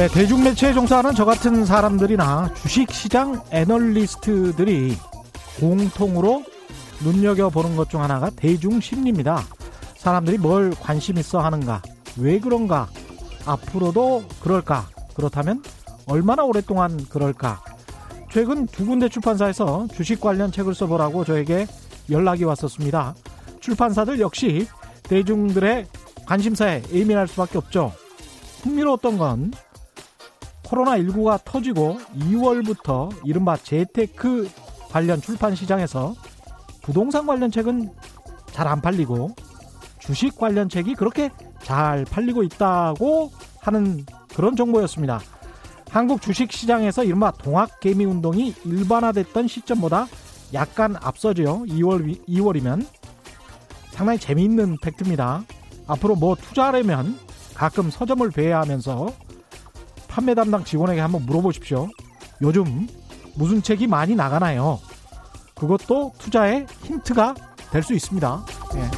네, 대중매체에 종사하는 저 같은 사람들이나 주식시장 애널리스트들이 공통으로 눈여겨보는 것 중 하나가 대중심리입니다. 사람들이 뭘 관심 있어 하는가, 왜 그런가, 앞으로도 그럴까, 그렇다면 얼마나 오랫동안 그럴까. 최근 두 군데 출판사에서 주식 관련 책을 써보라고 저에게 연락이 왔었습니다. 출판사들 역시 대중들의 관심사에 예민할 수밖에 없죠. 흥미로웠던 건 코로나19가 터지고 2월부터 이른바 재테크 관련 출판 시장에서 부동산 관련 책은 잘 안 팔리고 주식 관련 책이 그렇게 잘 팔리고 있다고 하는 그런 정보였습니다. 한국 주식 시장에서 이른바 동학 개미 운동이 일반화됐던 시점보다 약간 앞서죠. 2월 2월이면 상당히 재미있는 팩트입니다. 앞으로 뭐 투자하려면 가끔 서점을 배회야 하면서 판매 담당 직원에게 한번 물어보십시오. 요즘 무슨 책이 많이 나가나요? 그것도 투자의 힌트가 될 수 있습니다. 네.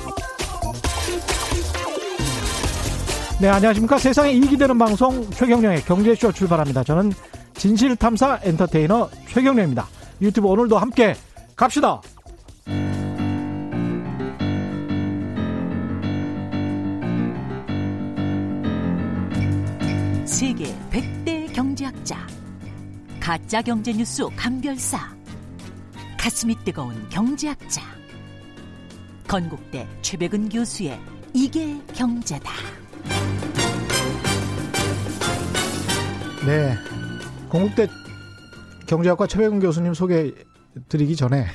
네, 안녕하십니까. 세상에 이익이 되는 방송 최경령의 경제쇼 출발합니다. 저는 진실탐사 엔터테이너 최경령입니다. 유튜브 오늘도 함께 갑시다. 100대 경제학자 가짜 경제 뉴스 감별사 가슴이 뜨거운 경제학자 건국대 최백은 교수의 이게 경제다. 네. 건국대 경제학과 최백은 교수님 소개 드리기 전에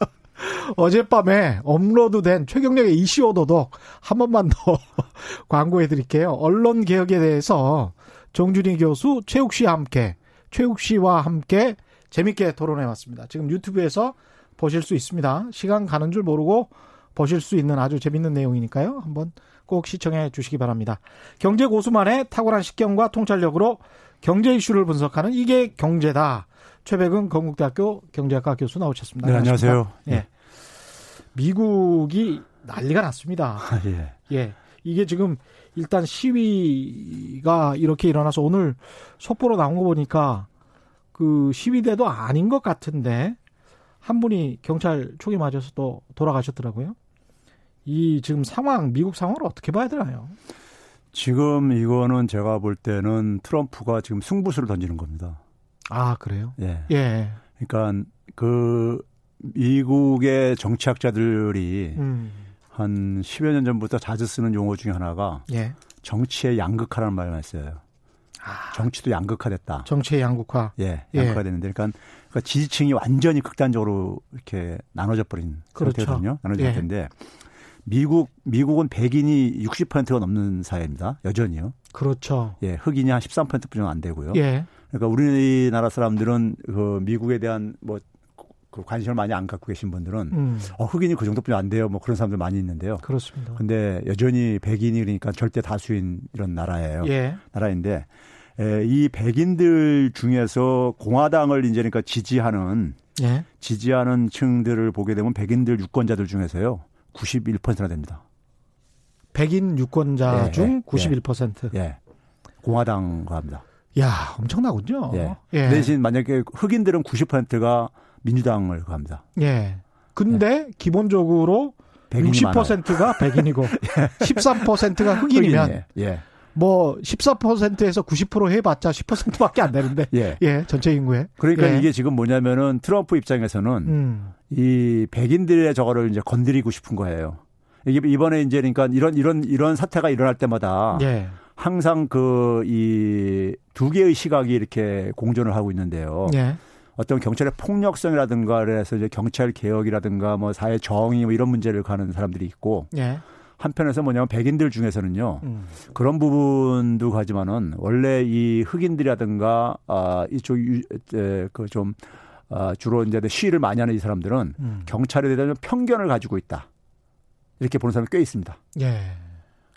어젯밤에 업로드된 최경력의 이슈 오도독 한 번만 더 광고해 드릴게요. 언론 개혁에 대해서 정준희 교수, 최욱 씨와 함께 최욱 씨와 함께 재밌게 토론해 왔습니다. 지금 유튜브에서 보실 수 있습니다. 시간 가는 줄 모르고 보실 수 있는 아주 재밌는 내용이니까요. 한번 꼭 시청해 주시기 바랍니다. 경제 고수만의 탁월한 식견과 통찰력으로 경제 이슈를 분석하는 이게 경제다. 최백은 건국대학교 경제학과 교수 나오셨습니다. 네, 안녕하세요. 예. 미국이 난리가 났습니다. 아, 예. 예. 이게 지금 일단 시위가 이렇게 일어나서 오늘 속보로 나온 거 보니까 그 시위대도 아닌 것 같은데 한 분이 경찰 총에 맞아서 또 돌아가셨더라고요. 이 지금 상황, 미국 상황을 어떻게 봐야 되나요? 지금 이거는 제가 볼 때는 트럼프가 지금 승부수를 던지는 겁니다. 아, 그래요? 예. 예. 그러니까 그 미국의 정치학자들이 음. 한 10여 년 전부터 자주 쓰는 용어 중에 하나가 예. 정치의 양극화라는 말을 했어요. 아, 정치도 양극화됐다. 정치의 양극화. 예, 예. 양극화가 됐는데, 그러니까, 그러니까 지지층이 완전히 극단적으로 이렇게 나눠져 버린 그렇죠. 상태거든요. 나눠져 예. 텐데 미국 미국은 백인이 60%가 넘는 사회입니다. 여전히요. 그렇죠. 예, 흑인이 한 13%뿐이 안 되고요. 예. 그러니까 우리나라 사람들은 그 미국에 대한 뭐 그 관심을 많이 안 갖고 계신 분들은 음. 어, 흑인이 그 정도뿐이 안 돼요. 뭐 그런 사람들 많이 있는데요. 그렇습니다. 근데 여전히 백인이 그러니까 절대 다수인 이런 나라예요. 예. 나라인데 에, 이 백인들 중에서 공화당을 이제 그러니까 지지하는 예. 지지하는 층들을 보게 되면 백인들 유권자들 중에서요 91%나 됩니다. 백인 유권자 예, 중 예, 91%. 예, 공화당과 합니다. 야, 엄청나군요. 예. 예. 대신 만약에 흑인들은 90%가 민주당을 갑니다. 예. 근데 기본적으로 네. 많아요. 60%가 백인이고 13%가 흑인이면 흑인이에요. 예, 뭐 14%에서 90% 해봤자 10%밖에 안 되는데 예. 예 전체 인구에 그러니까 예. 이게 지금 뭐냐면은 트럼프 입장에서는 음. 이 백인들의 저거를 이제 건드리고 싶은 거예요. 이게 이번에 이제 그러니까 이런 이런 이런 사태가 일어날 때마다 예. 항상 그 이 두 개의 시각이 이렇게 공존을 하고 있는데요. 예. 어떤 경찰의 폭력성이라든가 그래서 이제 경찰 개혁이라든가 뭐 사회 정의 뭐 이런 문제를 가는 사람들이 있고 예. 한편에서 뭐냐면 백인들 중에서는요 음. 그런 부분도 가지만은 원래 이 흑인들이라든가 아 이쪽 그좀 아, 주로 이제 시위를 많이 하는 이 사람들은 음. 경찰에 대한 편견을 가지고 있다 이렇게 보는 사람이 꽤 있습니다. 예.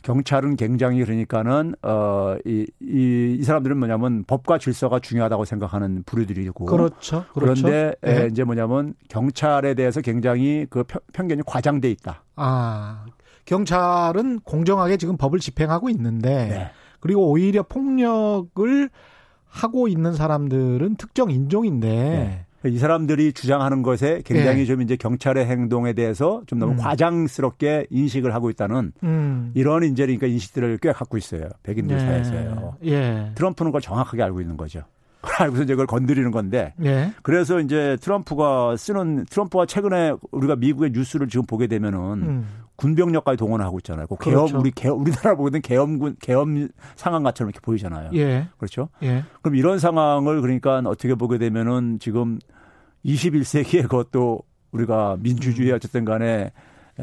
경찰은 굉장히 그러니까는 어이이 이, 이 사람들은 뭐냐면 법과 질서가 중요하다고 생각하는 부류들이고 그렇죠. 그렇죠. 그런데 에, 예. 이제 뭐냐면 경찰에 대해서 굉장히 그 편- 편견이 과장돼 있다. 아 경찰은 공정하게 지금 법을 집행하고 있는데 네. 그리고 오히려 폭력을 하고 있는 사람들은 특정 인종인데 네. 이 사람들이 주장하는 것에 굉장히 예. 좀 이제 경찰의 행동에 대해서 좀 너무 음. 과장스럽게 인식을 하고 있다는 음. 이런 이제 그러니까 인식들을 꽤 갖고 있어요. 백인들 예. 사이에서요. 예. 트럼프는 그걸 정확하게 알고 있는 거죠. 알고서 이제 그걸 건드리는 건데 예. 그래서 이제 트럼프가 쓰는 트럼프가 최근에 우리가 미국의 뉴스를 지금 보게 되면은 음. 군병력까지 동원하고 있잖아요. 그 계엄 그렇죠. 우리 우리나라 보거든 계엄군 계엄 상황 같처럼 이렇게 보이잖아요. 예. 그렇죠? 예. 그럼 이런 상황을 그러니까 어떻게 보게 되면은 지금 21세기에 그것도 우리가 민주주의 어쨌든 간에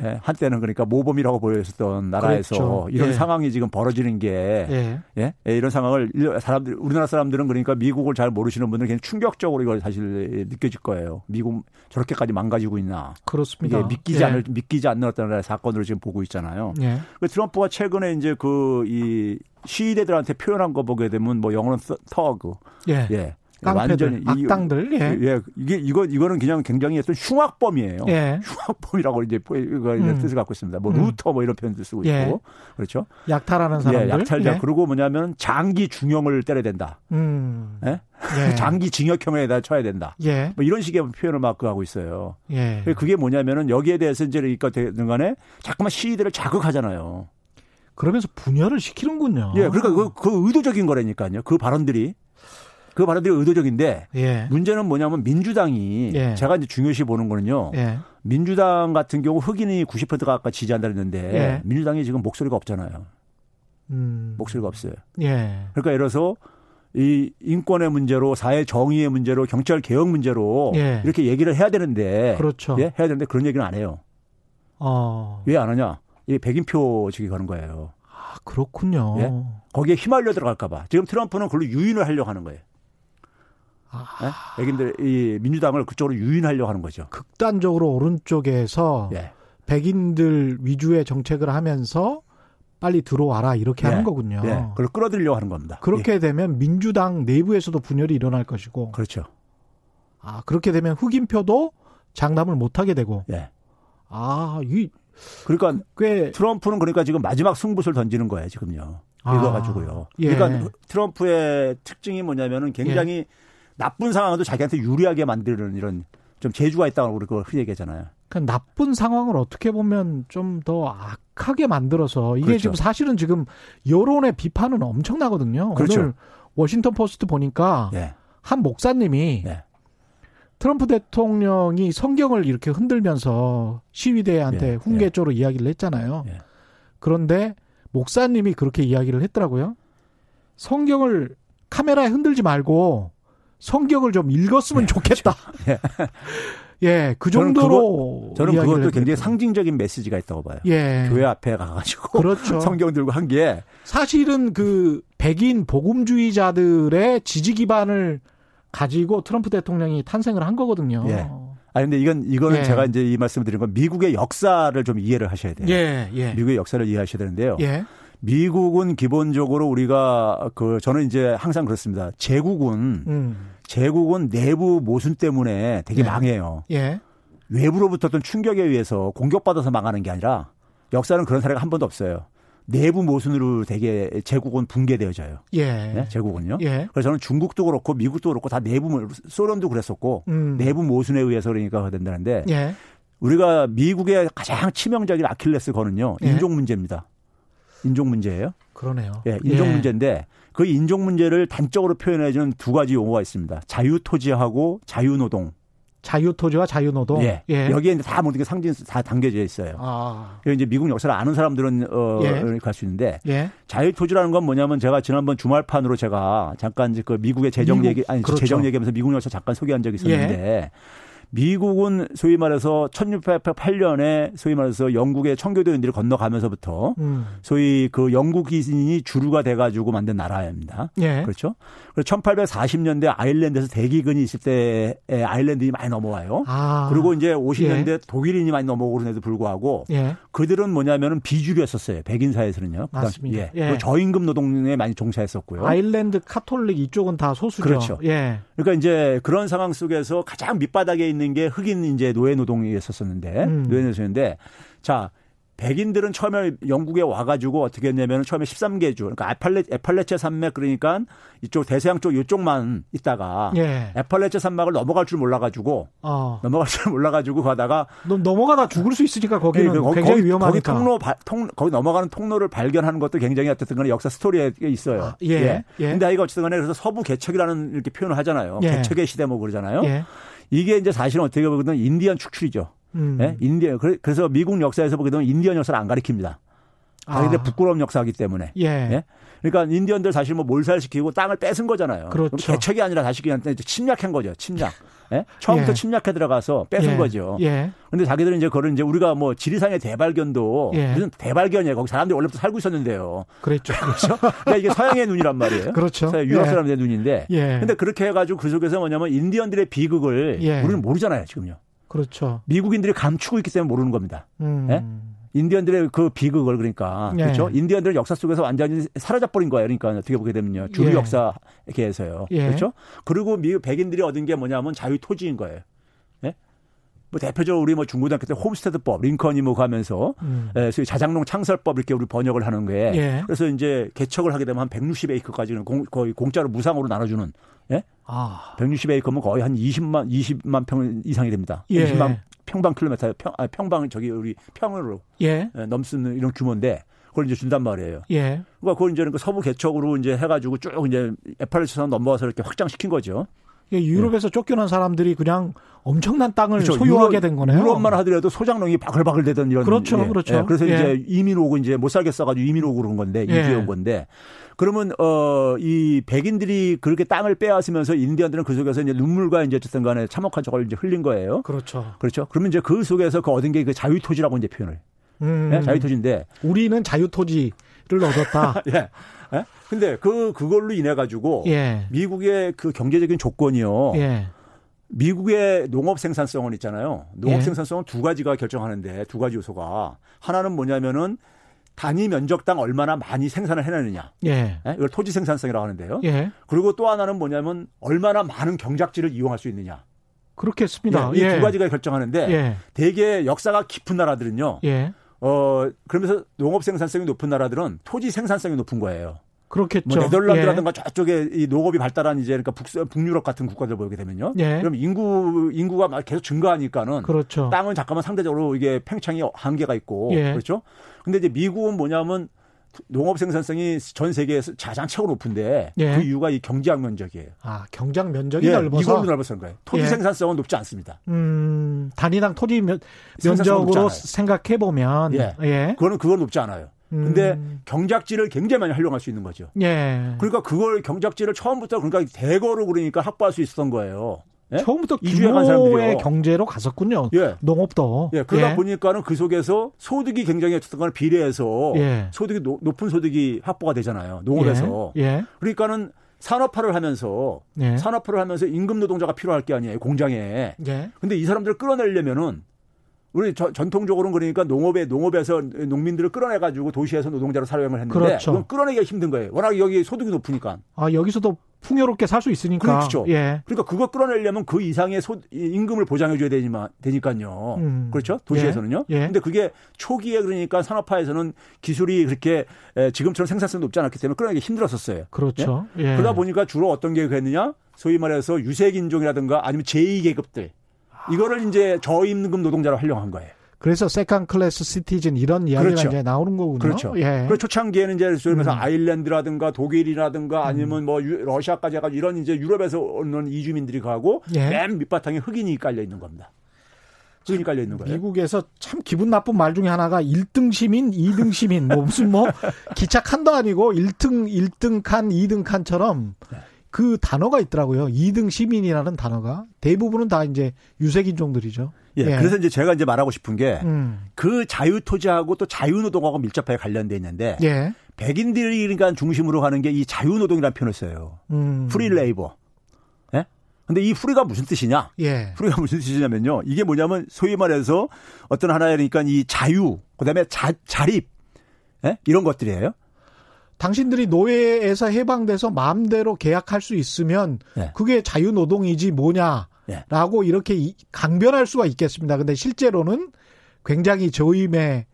예, 한때는 그러니까 모범이라고 보였었던 나라에서 그렇죠. 이런 예. 상황이 지금 벌어지는 게 예. 예? 예, 이런 상황을 일- 사람들 우리나라 사람들은 그러니까 미국을 잘 모르시는 분들은 그냥 충격적으로 이걸 사실 느껴질 거예요. 미국 저렇게까지 망가지고 있나? 그렇습니다. 이게 믿기지 예. 않을 믿기지 않는 어떤 사건으로 지금 보고 있잖아요. 예. 그 트럼프가 최근에 이제 그 이 시위대들한테 표현한 거 보게 되면 뭐 영어는 서- 터그 예. 예. 이- 악당들. 예. 예, 이게 이거 이거는 그냥 굉장히 어떤 흉악범이에요. 예. 흉악범이라고 이제 이거 음. 뜻을 갖고 있습니다. 뭐 음. 루터 뭐 이런 표현도 쓰고 있고 예. 그렇죠. 약탈하는 사람들. 예, 약탈자 예. 그리고 뭐냐면 장기 중형을 때려야 된다. 음. 예? 예. 장기 징역형에다 쳐야 된다. 예. 뭐 이런 식의 표현을 막 하고 있어요. 예. 그게 뭐냐면은 여기에 대해서 이제 그러니까 되는 간에 자꾸만 시위대를 자극하잖아요. 그러면서 분열을 시키는군요. 예, 그러니까 그, 그 의도적인 거라니까요. 그 발언들이. 그 발언들이 의도적인데 예. 문제는 뭐냐면 민주당이 예. 제가 이제 중요시 보는 거는요. 예. 민주당 같은 경우 흑인이 90%가 아까 지지한다 그랬는데 예. 민주당이 지금 목소리가 없잖아요. 음. 목소리가 없어요. 예. 그러니까 예를 들어서 이 인권의 문제로 사회 정의의 문제로 경찰 개혁 문제로 예. 이렇게 얘기를 해야 되는데 그렇죠. 예? 해야 되는데 그런 얘기는 안 해요. 어. 왜안 하냐? 이게 백인표 지기 가는 거예요. 아, 그렇군요. 예? 거기에 휘말려 들어갈까 봐. 지금 트럼프는 그걸로 유인을 하려고 하는 거예요. 아, 예? 백인들 이 민주당을 그쪽으로 유인하려고 하는 거죠. 극단적으로 오른쪽에서 예. 백인들 위주의 정책을 하면서 빨리 들어와라 이렇게 예. 하는 거군요. 예. 그걸 끌어들이려고 하는 겁니다. 그렇게 되면 민주당 내부에서도 분열이 일어날 것이고 예. 그렇죠. 아 그렇게 되면 흑인표도 장담을 못 하게 되고 예. 아 이게 그러니까 꽤 트럼프는 그러니까 지금 마지막 승부수를 던지는 거예요, 지금요. 아, 이거 가지고요. 예. 그러니까 트럼프의 특징이 뭐냐면은 굉장히 나쁜 상황도 자기한테 유리하게 만드는 이런 좀 재주가 있다고 우리 그걸 흔히 얘기하잖아요. 그 나쁜 상황을 어떻게 보면 좀 더 악하게 만들어서 이게 그렇죠. 지금 사실은 지금 여론의 비판은 엄청나거든요. 그렇죠. 오늘 워싱턴 포스트 보니까 예. 한 목사님이 예. 트럼프 대통령이 성경을 이렇게 흔들면서 시위대한테 예, 훈계조로 이야기를 했잖아요. 예. 그런데 목사님이 그렇게 이야기를 했더라고요. 성경을 카메라에 흔들지 말고 성경을 좀 읽었으면 예, 좋겠다. 예. 예, 그 저는 정도로 저는 이야기를 그것도 굉장히 했더라고요. 상징적인 메시지가 있다고 봐요. 예. 교회 앞에 가가지고 그렇죠. 성경 들고 한 게 사실은 그 백인 복음주의자들의 지지 기반을 가지고 트럼프 대통령이 탄생을 한 거거든요. 예. 아 근데 이건 이거는 예. 제가 이제 이 말씀을 드린 건 미국의 역사를 좀 이해를 하셔야 돼요. 예, 예. 미국의 역사를 이해하셔야 되는데요. 예. 미국은 기본적으로 우리가 그 저는 이제 항상 그렇습니다. 제국은 음. 제국은 내부 모순 때문에 되게 네. 망해요. 예. 외부로부터 어떤 충격에 의해서 공격받아서 망하는 게 아니라 역사는 그런 사례가 한 번도 없어요. 내부 모순으로 되게 제국은 붕괴되어져요. 예. 네? 제국은요. 예. 그래서 저는 중국도 그렇고 미국도 그렇고 다 내부 모- 소련도 그랬었고 음. 내부 모순에 의해서 그러니까 된다는데 예. 우리가 미국의 가장 치명적인 아킬레스 건은요 예. 인종 문제입니다. 인종 문제예요. 그러네요. 예, 인종 문제인데 그 인종 문제를 단적으로 표현해주는 두 가지 용어가 있습니다. 자유토지하고 자유노동. 자유토지와 자유노동. 예. 여기에 이제 다 모든 게 상징 다 담겨져 있어요. 아. 이제 미국 역사를 아는 사람들은 어, 예. 갈수 있는데 예. 자유토지라는 건 뭐냐면 제가 지난번 주말판으로 제가 잠깐 이제 그 미국의 재정 미국, 얘기 아니 그렇죠. 재정 얘기하면서 미국 역사 잠깐 소개한 적이 있었는데 미국은 소위 말해서 1608년에 소위 말해서 영국의 청교도인들이 건너가면서부터 음. 소위 그 영국인이 주류가 돼가지고 만든 나라입니다. 예. 그렇죠? 그래서 1840년대 아일랜드에서 대기근이 있을 때에 아일랜드인이 많이 넘어와요. 아. 그리고 이제 50년대 독일인이 많이 넘어오고 그런데도 불구하고 예. 그들은 뭐냐면은 비주류였었어요. 백인 사회에서는요. 그다음- 맞습니다. 예. 예. 저임금 노동에 많이 종사했었고요. 아일랜드 카톨릭 이쪽은 다 소수죠. 그렇죠. 예. 그러니까 이제 그런 상황 속에서 가장 밑바닥에 있는 게 흑인 이제 노예 노동이었었는데 음. 노예 노동인데 자 백인들은 처음에 영국에 와가지고 어떻게 했냐면 처음에 13개 주, 그러니까 에팔레, 에팔레체 산맥 그러니까 이쪽 대서양 쪽 이쪽만 있다가 예. 에팔레체 산맥을 넘어갈 줄 몰라가지고 어. 넘어갈 줄 몰라가지고 가다가 넘어가다 죽을 수 있으니까 거기는 네, 굉장히 거기, 위험하니까 거기 통로 통, 거기 넘어가는 통로를 발견하는 것도 굉장히 어쨌든 간에 역사 스토리에 있어요. 아, 예. 예. 예. 근데 아이가 어쨌든 간에 그래서 서부 개척이라는 이렇게 표현을 하잖아요. 예. 개척의 시대 뭐 그러잖아요. 예. 이게 이제 사실은 어떻게 보면 인디언 축출이죠. 음. 예? 인디언 그래서 미국 역사에서 보게 되면 인디언 역사를 안 가르칩니다. 자기들 아. 부끄러운 역사이기 때문에. 예. 예? 그러니까 인디언들 사실 뭐 몰살시키고 땅을 뺏은 거잖아요. 그렇죠. 개척이 아니라 다시 그냥 침략한 거죠. 침략. 예? 처음부터 예. 침략해 들어가서 뺏은 예. 거죠. 예. 근데 자기들은 이제 그걸 이제 우리가 뭐 지리산의 대발견도 예. 무슨 대발견이에요. 거기 사람들이 원래부터 살고 있었는데요. 그랬죠. 그렇죠. 그러니까 이게 서양의 눈이란 말이에요. 그렇죠. 유럽 예. 사람들의 눈인데. 예. 근데 그렇게 해가지고 그 속에서 뭐냐면 인디언들의 비극을 예. 우리는 모르잖아요. 지금요. 그렇죠. 미국인들이 감추고 있기 때문에 모르는 겁니다. 음. 예? 인디언들의 그 비극을 그러니까 예. 그렇죠. 인디언들은 역사 속에서 완전히 사라져 버린 거예요. 그러니까 어떻게 보게 되면요. 주류 예. 역사계에서요. 예. 그렇죠. 그리고 미 백인들이 얻은 게 뭐냐면 자유 토지인 거예요. 예? 뭐 대표적으로 우리 뭐 중고등학교 때 홈스테드법 링컨이 뭐 가면서 음. 예, 소위 자장농 창설법 이렇게 우리 번역을 하는 게 예. 그래서 이제 개척을 하게 되면 한 160에이커까지는 공, 거의 공짜로 무상으로 나눠주는 예? 아. 160에이커면 거의 한 20만 20만 평 이상이 됩니다. 예. 20만 평방 킬로미터 평 아, 평방 저기 우리 평으로 예. 예 넘쓰는 이런 규모인데 그걸 이제 준단 말이에요. 예. 그러니까 그걸 이제 그 서부 개척으로 이제 해가지고 쭉 이제 에팔레스산 넘어와서 이렇게 확장시킨 거죠. 예, 유럽에서 예. 쫓겨난 사람들이 그냥 엄청난 땅을 그렇죠. 소유하게 유럽, 된 거네요. 유럽만 하더라도 소장농이 바글바글 되던 이런. 그렇죠, 예. 그렇죠. 예. 그래서 예. 이제 이민 오고 이제 못 살겠어가지고 이민 오고 그런 건데 이주해 온 건데 그러면 어 이 백인들이 그렇게 땅을 빼앗으면서 인디언들은 그 속에서 이제 눈물과 이제 어쨌든 간에 참혹한 저걸 이제 흘린 거예요. 그렇죠. 그렇죠. 그러면 이제 그 속에서 그 얻은 게 그 자유 토지라고 이제 표현을. 음. 네? 자유 토지인데 우리는 자유 토지를 얻었다. 예. 예? 근데 그 그걸로 인해 가지고 예. 미국의 그 경제적인 조건이요. 예. 미국의 농업 생산성은 있잖아요. 농업 예. 생산성은 두 가지가 결정하는데 두 가지 요소가 하나는 뭐냐면은 단위 면적당 얼마나 많이 생산을 해내느냐. 예. 예? 이걸 토지 생산성이라고 하는데요. 예. 그리고 또 하나는 뭐냐면 얼마나 많은 경작지를 이용할 수 있느냐. 그렇겠습니다. 예, 이두 예. 가지가 결정하는데 예. 대개 역사가 깊은 나라들은요. 예. 어 그러면서 농업 생산성이 높은 나라들은 토지 생산성이 높은 거예요. 그렇겠죠. 뭐 네덜란드라든가 예. 저쪽에 이 농업이 발달한 이제 그러니까 북, 북유럽 같은 국가들 보게 되면요. 예. 그럼 인구 인구가 계속 증가하니까는 그렇죠. 땅은 잠깐만 상대적으로 이게 팽창이 한계가 있고 예. 그렇죠. 근데 이제 미국은 뭐냐면 농업 생산성이 전 세계에서 가장 최고 높은데 예. 그 이유가 이 경제학 면적이에요. 아 경제학 면적이 예, 넓어서 이걸로 넓어서 거예요. 토지 예. 생산성은 높지 않습니다. 음 단위당 토지 면, 면적으로 생각해 보면 예. 예. 그거는 그건 높지 않아요. 근데 음. 경작지를 굉장히 많이 활용할 수 있는 거죠. 예. 그러니까 그걸 경작지를 처음부터 그러니까 대거로 그러니까 확보할 수 있었던 거예요. 예? 처음부터 규모의 경제로 갔었군요. 예. 농업도. 예. 그러다 예. 보니까는 그 속에서 소득이 굉장히 어쨌든 간에 비례해서 예. 소득이 노, 높은 소득이 확보가 되잖아요. 농업에서. 예. 예. 그러니까는 산업화를 하면서 예. 산업화를 하면서 임금 노동자가 필요할 게 아니에요. 공장에. 예. 근데 이 사람들을 끌어내려면은 우리 저, 전통적으로는 그러니까 농업에 농업에서 농민들을 끌어내 가지고 도시에서 노동자로 사용을 했는데 그렇죠. 그건 끌어내기가 힘든 거예요. 워낙 여기 소득이 높으니까. 아 여기서도 풍요롭게 살 수 있으니까. 그렇죠. 예. 그러니까 그거 끌어내려면 그 이상의 소, 임금을 보장해줘야 되지만 되니까요. 음. 그렇죠. 도시에서는요. 예. 예. 근데 그게 초기에 그러니까 산업화에서는 기술이 그렇게 지금처럼 생산성이 높지 않았기 때문에 끌어내기 힘들었었어요. 그렇죠. 예? 예. 그러다 보니까 주로 어떤 게 그랬느냐? 소위 말해서 유색인종이라든가 아니면 제2계급들 이거를 이제 저임금 노동자로 활용한 거예요. 그래서 second class citizen 이런 이야기가 그렇죠. 이제 나오는 거군요. 그렇죠. 예. 그 초창기에는 이제 소위말해서 음. 아일랜드라든가 독일이라든가 아니면 뭐 러시아까지 해가지고 이런 이제 유럽에서 오는 이주민들이 가고 예. 맨 밑바탕에 흑인이 깔려 있는 겁니다. 흑인이 깔려 있는 거예요. 미국에서 참 기분 나쁜 말 중에 하나가 1등 시민, 2등 시민, 뭐 무슨 뭐 기차 칸도 아니고 1등 1등 칸, 2등 칸처럼 네. 그 단어가 있더라고요. 2등 시민이라는 단어가 대부분은 다 이제 유색인종들이죠. 예, 예. 그래서 이제 제가 이제 말하고 싶은 게그 음. 그 자유 토지하고 또 자유 노동하고 밀접하게 관련돼 있는데 예. 백인들이 그러니까 중심으로 하는 게 이 자유 노동이라는 표현을 써요. 음. free labor. 예? 근데 이 프리가 무슨 뜻이냐? 예. 프리가 무슨 뜻이냐면요. 이게 뭐냐면 소위 말해서 어떤 하나의 그러니까 이 자유, 그다음에 자, 자립, 예? 이런 것들이에요. 당신들이 노예에서 해방돼서 마음대로 계약할 수 있으면 네. 그게 자유노동이지 뭐냐라고 네. 이렇게 강변할 수가 있겠습니다. 근데 실제로는 굉장히 저임의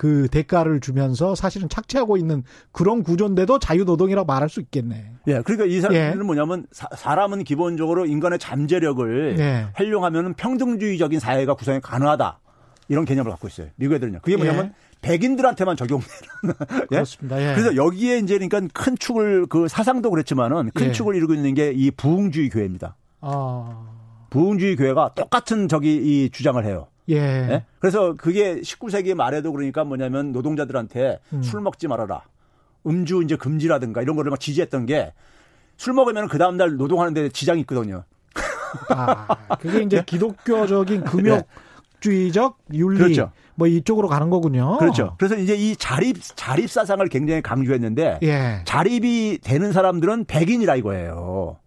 그 대가를 주면서 사실은 착취하고 있는 그런 구조인데도 자유노동이라고 말할 수 있겠네. 예. 그러니까 이 사람들은 예. 뭐냐면 사, 람은 기본적으로 인간의 잠재력을 예. 활용하면 평등주의적인 사회가 구성이 가능하다. 이런 개념을 갖고 있어요. 미국 애들은요. 그게 뭐냐면 예. 백인들한테만 적용되는. 예? 그렇습니다. 예. 그래서 여기에 이제 그러니까 큰 축을 그 사상도 그랬지만은 큰 예. 축을 이루고 있는 게 이 부흥주의 교회입니다. 아. 부흥주의 교회가 똑같은 저기 이 주장을 해요. 예. 예? 그래서 그게 19세기 말에도 그러니까 뭐냐면 노동자들한테 음. 술 먹지 말아라. 음주 이제 금지라든가 이런 거를 막 지지했던 게 술 먹으면 그 다음날 노동하는데 지장이 있거든요. 아, 그게 이제 예? 기독교적인 금욕 주의적 윤리 그렇죠. 뭐 이쪽으로 가는 거군요. 그렇죠. 그래서 이제 이 자립 자립 사상을 굉장히 강조했는데 예. 자립이 되는 사람들은 백인이라 이거예요.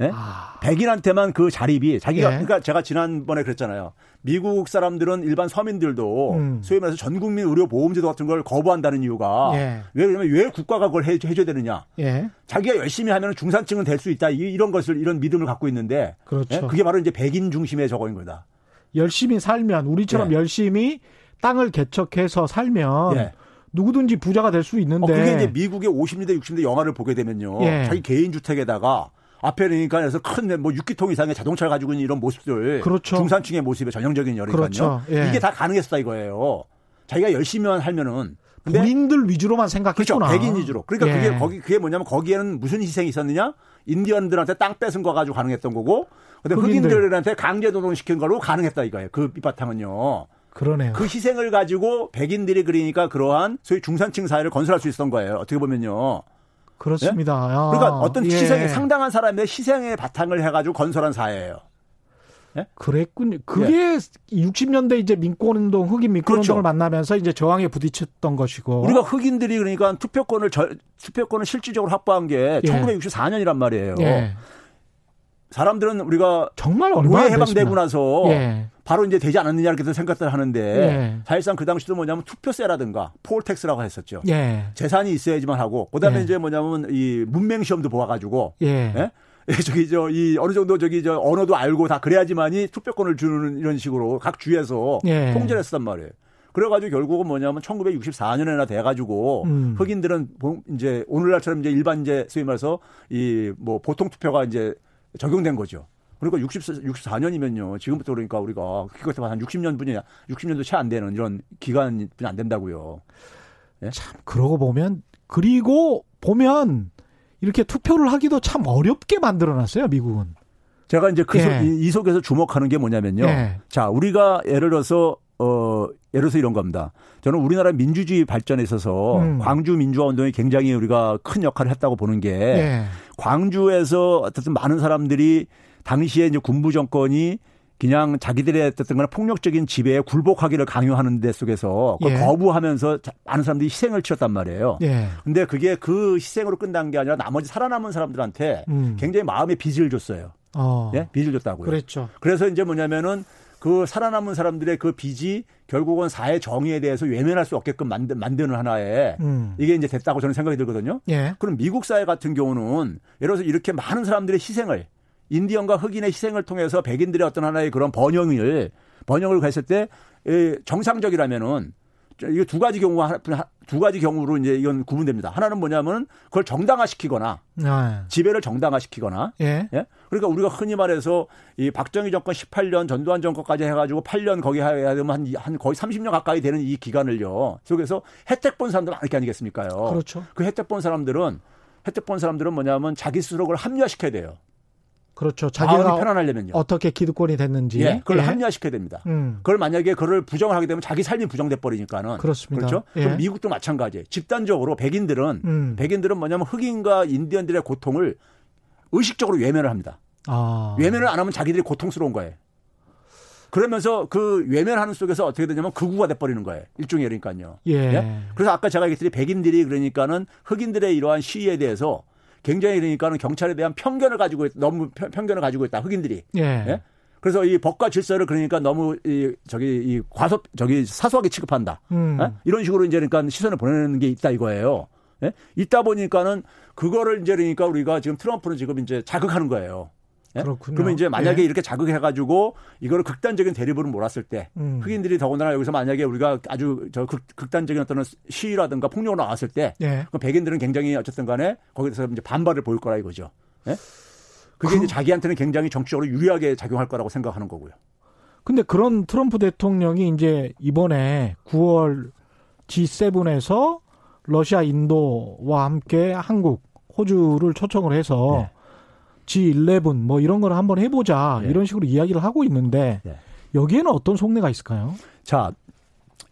예? 아. 백인한테만 그 자립이 자기가 예. 그러니까 제가 지난번에 그랬잖아요. 미국 사람들은 일반 서민들도 음. 소위 말해서 전 국민 의료 보험제도 같은 걸 거부한다는 이유가 예. 왜 그러면 왜 국가가 그걸 해, 해줘야 되느냐? 예. 자기가 열심히 하면 중산층은 될 수 있다 이 런 것을 이런 믿음을 갖고 있는데 그렇죠. 예? 그게 바로 이제 백인 중심의 저거인 거다. 열심히 살면 우리처럼 예. 열심히 땅을 개척해서 살면. 예. 누구든지 부자가 될 수 있는데. 어, 그게 이제 미국의 50년대, 60년대 영화를 보게 되면요. 자기 개인 주택에다가 앞에 그러니까 그래서 큰 뭐 6기통 이상의 자동차를 가지고 있는 이런 모습들 그렇죠. 중산층의 모습의 전형적인 열이니까요. 그렇죠. 예. 이게 다 가능했다 이거예요. 자기가 열심히만 하면은 본인들 위주로만 생각했구나. 그렇죠. 백인 위주로. 그러니까 예. 그게 거기 그게 뭐냐면 거기에는 무슨 희생이 있었느냐? 인디언들한테 땅 뺏은 거 가지고 가능했던 거고, 근데 흑인들. 흑인들한테 강제 노동시킨 걸로 가능했다 이거예요. 그 밑바탕은요. 그러네요. 그 희생을 가지고 백인들이 그러니까 그러한 소위 중산층 사회를 건설할 수 있었던 거예요. 어떻게 보면요. 그렇습니다. 예? 그러니까 어떤 희생에 예. 상당한 사람의 희생의 바탕을 해가지고 건설한 사회예요. 예? 그랬군요. 그게 예. 60년대 이제 민권운동, 흑인 민권운동을 그렇죠. 만나면서 이제 저항에 부딪혔던 것이고. 우리가 흑인들이 그러니까 투표권을 절, 투표권을 실질적으로 확보한 게 예. 1964년이란 말이에요. 예. 사람들은 우리가 정말 노예 해방되고 나서 예. 바로 이제 되지 않았느냐 이렇게 생각들 하는데 예. 사실상 그 당시도 뭐냐면 투표세라든가 poll tax라고 했었죠. 예. 재산이 있어야지만 하고 그다음에 예. 이제 뭐냐면 이 문맹 시험도 보아가지고 예. 예? 예 저기 저 이 어느 정도 저기 저 언어도 알고 다 그래야지만이 투표권을 주는 이런 식으로 각 주에서 예. 통제를 했었단 말이에요. 그래가지고 결국은 뭐냐면 1964년에나 돼가지고 음. 흑인들은 이제 오늘날처럼 이제 일반 이제 소위 말해서 이 뭐 보통 투표가 이제 적용된 거죠. 그러니까 60, 64년이면요. 지금부터 그러니까 우리가 그것도 한 60년 분이 60년도 채 안 되는 이런 기간이 안 된다고요. 예? 참 그러고 보면 그리고 보면 이렇게 투표를 하기도 참 어렵게 만들어 놨어요, 미국은. 제가 이제 그 예. 소, 이 속에서 주목하는 게 뭐냐면요. 예. 자, 우리가 예를 들어서 어 예를 들어서 이런 겁니다. 저는 우리나라 민주주의 발전에 있어서 음. 광주 민주화 운동이 굉장히 우리가 큰 역할을 했다고 보는 게 예. 광주에서 어쨌든 많은 사람들이 당시에 이제 군부 정권이 그냥 자기들의 어떤 거나 폭력적인 지배에 굴복하기를 강요하는 데 속에서 그걸 예. 거부하면서 많은 사람들이 희생을 치렀단 말이에요. 예. 근데 그게 그 희생으로 끝난 게 아니라 나머지 살아남은 사람들한테 음. 굉장히 마음의 빚을 줬어요. 어. 예? 빚을 줬다고요. 그랬죠. 그래서 이제 뭐냐면은 그 살아남은 사람들의 그 빚이 결국은 사회 정의에 대해서 외면할 수 없게끔 만드, 만드는 하나에 음. 이게 이제 됐다고 저는 생각이 들거든요. 예. 그럼 미국 사회 같은 경우는 예를 들어서 이렇게 많은 사람들의 희생을 인디언과 흑인의 희생을 통해서 백인들의 어떤 하나의 그런 번영을 번영을 했을 때 정상적이라면은 이게 두 가지 경우가 두 가지 경우로 이제 이건 구분됩니다. 하나는 뭐냐면 그걸 정당화시키거나 네. 지배를 정당화시키거나 예. 예. 그러니까 우리가 흔히 말해서 이 박정희 정권 18년 전두환 정권까지 해가지고 8년 거기 해야 되면 한, 한 거의 30년 가까이 되는 이 기간을요 속에서 혜택 본 사람들 많을 게 아니겠습니까요? 그렇죠. 그 혜택 본 사람들은 혜택 본 사람들은 뭐냐면 자기 스스로 그걸 합리화시켜야 돼요. 그렇죠. 자기가 편안하려면요. 어떻게 기득권이 됐는지. 예, 그걸 예. 합리화시켜야 됩니다. 음. 그걸 만약에 그걸 부정을 하게 되면 자기 삶이 부정돼 버리니까는 그렇습니다. 그렇죠. 예. 그럼 미국도 마찬가지예요. 집단적으로 백인들은 음. 백인들은 뭐냐면 흑인과 인디언들의 고통을 의식적으로 외면을 합니다. 아. 외면을 안 하면 자기들이 고통스러운 거예요. 그러면서 그 외면하는 속에서 어떻게 되냐면 극우가 돼버리는 거예요. 일종의 그러니까요. 예. 예. 그래서 아까 제가 얘기했듯이 백인들이 그러니까는 흑인들의 이러한 시위에 대해서 굉장히 그러니까는 경찰에 대한 편견을 가지고 너무 편견을 가지고 있다 흑인들이. 예. 예? 그래서 이 법과 질서를 그러니까 너무 이 저기 이 과소 저기 사소하게 취급한다. 음. 예? 이런 식으로 이제 그러니까 시선을 보내는 게 있다 이거예요. 예? 있다 보니까는 그거를 이제 그러니까 우리가 지금 트럼프는 지금 이제 자극하는 거예요. 예? 그렇군요. 그러면 이제 만약에 예. 이렇게 자극해가지고 이거를 극단적인 대립으로 몰았을 때 음. 흑인들이 더군다나 여기서 만약에 우리가 아주 저 극, 단적인 어떤 시위라든가 폭력으로 나왔을 때 예. 백인들은 굉장히 어쨌든 간에 거기서 이제 반발을 보일 거라 이거죠. 예? 그게 그... 이제 자기한테는 굉장히 정치적으로 유리하게 작용할 거라고 생각하는 거고요. 근데 그런 트럼프 대통령이 이제 이번에 9월 G7에서 러시아, 인도와 함께 한국, 호주를 초청을 해서 네. G11 뭐 이런 걸 한번 해보자 네. 이런 식으로 이야기를 하고 있는데 네. 여기에는 어떤 속내가 있을까요? 자,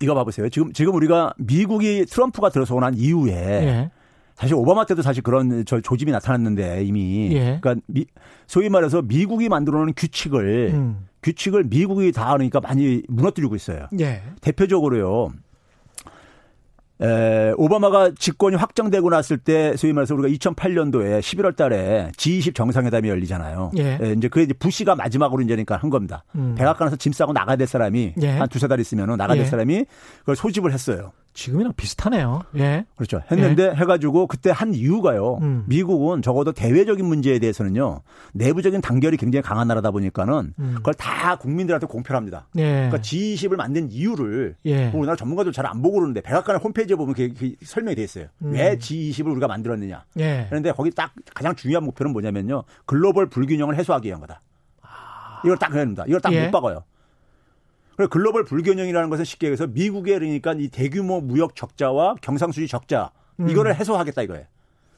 이거 봐보세요. 지금 지금 우리가 미국이 트럼프가 들어서고 난 이후에 예. 사실 오바마 때도 사실 그런 저 조짐이 나타났는데 이미 예. 그러니까 미, 소위 말해서 미국이 만들어놓은 규칙을 음. 규칙을 미국이 다 하니까 많이 무너뜨리고 있어요. 예. 대표적으로요. 에, 오바마가 집권이 확정되고 났을 때 소위 말해서 우리가 2008년도에 11월 달에 G20 정상회담이 열리잖아요. 예. 에, 이제 그게 이제 부시가 마지막으로 이제니까 한 겁니다. 음. 백악관에서 짐 싸고 나가야 될 사람이 예. 한 두세 달 있으면 나가야 될 예. 사람이 그걸 소집을 했어요. 지금이랑 비슷하네요. 예. 그렇죠. 했는데 예. 해가지고 그때 한 이유가요. 음. 미국은 적어도 대외적인 문제에 대해서는요. 내부적인 단결이 굉장히 강한 나라다 보니까는 음. 그걸 다 국민들한테 공표합니다. 예. 그러니까 G20을 만든 이유를 예. 뭐 우리나라 전문가들 잘 안 보고 그러는데 백악관의 홈페이지에 보면 그게, 그게 설명이 돼 있어요. 음. 왜 G20을 우리가 만들었느냐. 예. 그런데 거기 딱 가장 중요한 목표는 뭐냐면요. 글로벌 불균형을 해소하기 위한 거다. 아. 이걸 딱 해야 됩니다. 이걸 딱못 예. 박아요. 글로벌 불균형이라는 것은 쉽게 얘기해서 미국에 그러니까 이 대규모 무역 적자와 경상수지 적자 음. 이거를 해소하겠다 이거예요.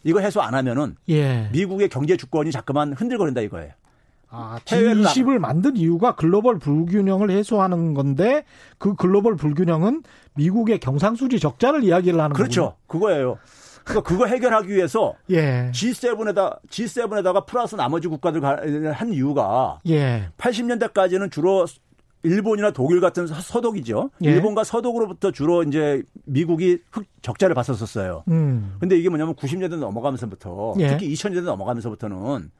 이거 해소 안 하면은 예. 미국의 경제 주권이 자꾸만 흔들거린다 이거예요. 아, G20을 만든 이유가 글로벌 불균형을 해소하는 건데 그 글로벌 불균형은 미국의 경상수지 적자를 이야기를 하는 그렇죠. 거군요. 그거예요. 그러니까 그거 해결하기 위해서 예. G7에다 G7에다가 플러스 나머지 국가들 한 이유가 예. 80년대까지는 주로 일본이나 독일 같은 서독이죠. 예. 일본과 서독으로부터 주로 이제 미국이 흑 적자를 봤었었어요. 음. 근데 이게 뭐냐면 90년대 넘어가면서부터 예. 특히 2000년대 넘어가면서부터는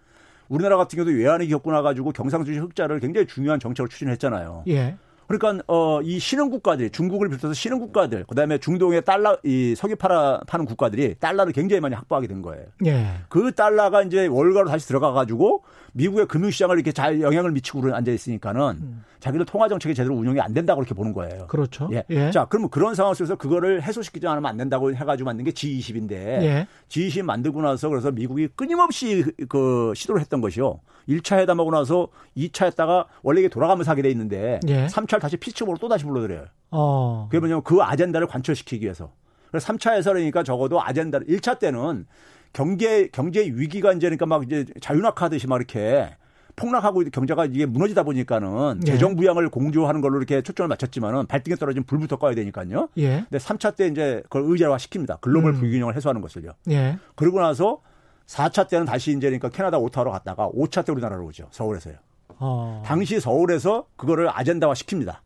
우리나라 같은 경우도 외환위 겪고 나가지고 경상주의 흑자를 굉장히 중요한 정책을 추진했잖아요. 예. 그러니까 어이 신흥 국가들 중국을 비롯해서 신흥 국가들 그다음에 중동의 달러 이 석유 팔아 파는 국가들이 달러를 굉장히 많이 확보하게 된 거예요. 예. 그 달러가 이제 월가로 다시 들어가 가지고 미국의 금융시장을 이렇게 잘 영향을 미치고 앉아 있으니까는 음. 자기들 통화 정책이 제대로 운영이 안 된다고 그렇게 보는 거예요. 그렇죠. 예. 예. 자, 그러면 그런 상황 속에서 그거를 해소시키지 않으면 안 된다고 해가지고 만든 게 G20인데 예. G20 만들고 나서 그래서 미국이 끊임없이 그 시도를 했던 것이요. 1차 회담하고 나서 2차 했다가 원래 이게 돌아가면서 하게 돼 있는데 예. 3차를 다시 피치으로 또 다시 불러들여요. 어. 그게 뭐냐면 그 아젠다를 관철시키기 위해서. 그래서 3차에서 그러니까 적어도 아젠다를 1차 때는 경제 경제 위기가 이제 그러니까 막 이제 자유낙하듯이 막 이렇게 폭락하고 경제가 이게 무너지다 보니까는 예. 재정 부양을 공조하는 걸로 이렇게 초점을 맞췄지만은 발등에 떨어진 불부터 꺼야 되니까요. 예. 근데 3차 때 이제 그걸 의제화 시킵니다. 글로벌 음. 불균형을 해소하는 것을요. 예. 그러고 나서 4차 때는 다시 이제 그러니까 캐나다 오타로 갔다가 5차 때 우리나라로 오죠. 서울에서요. 어. 당시 서울에서 그거를 아젠다화 시킵니다.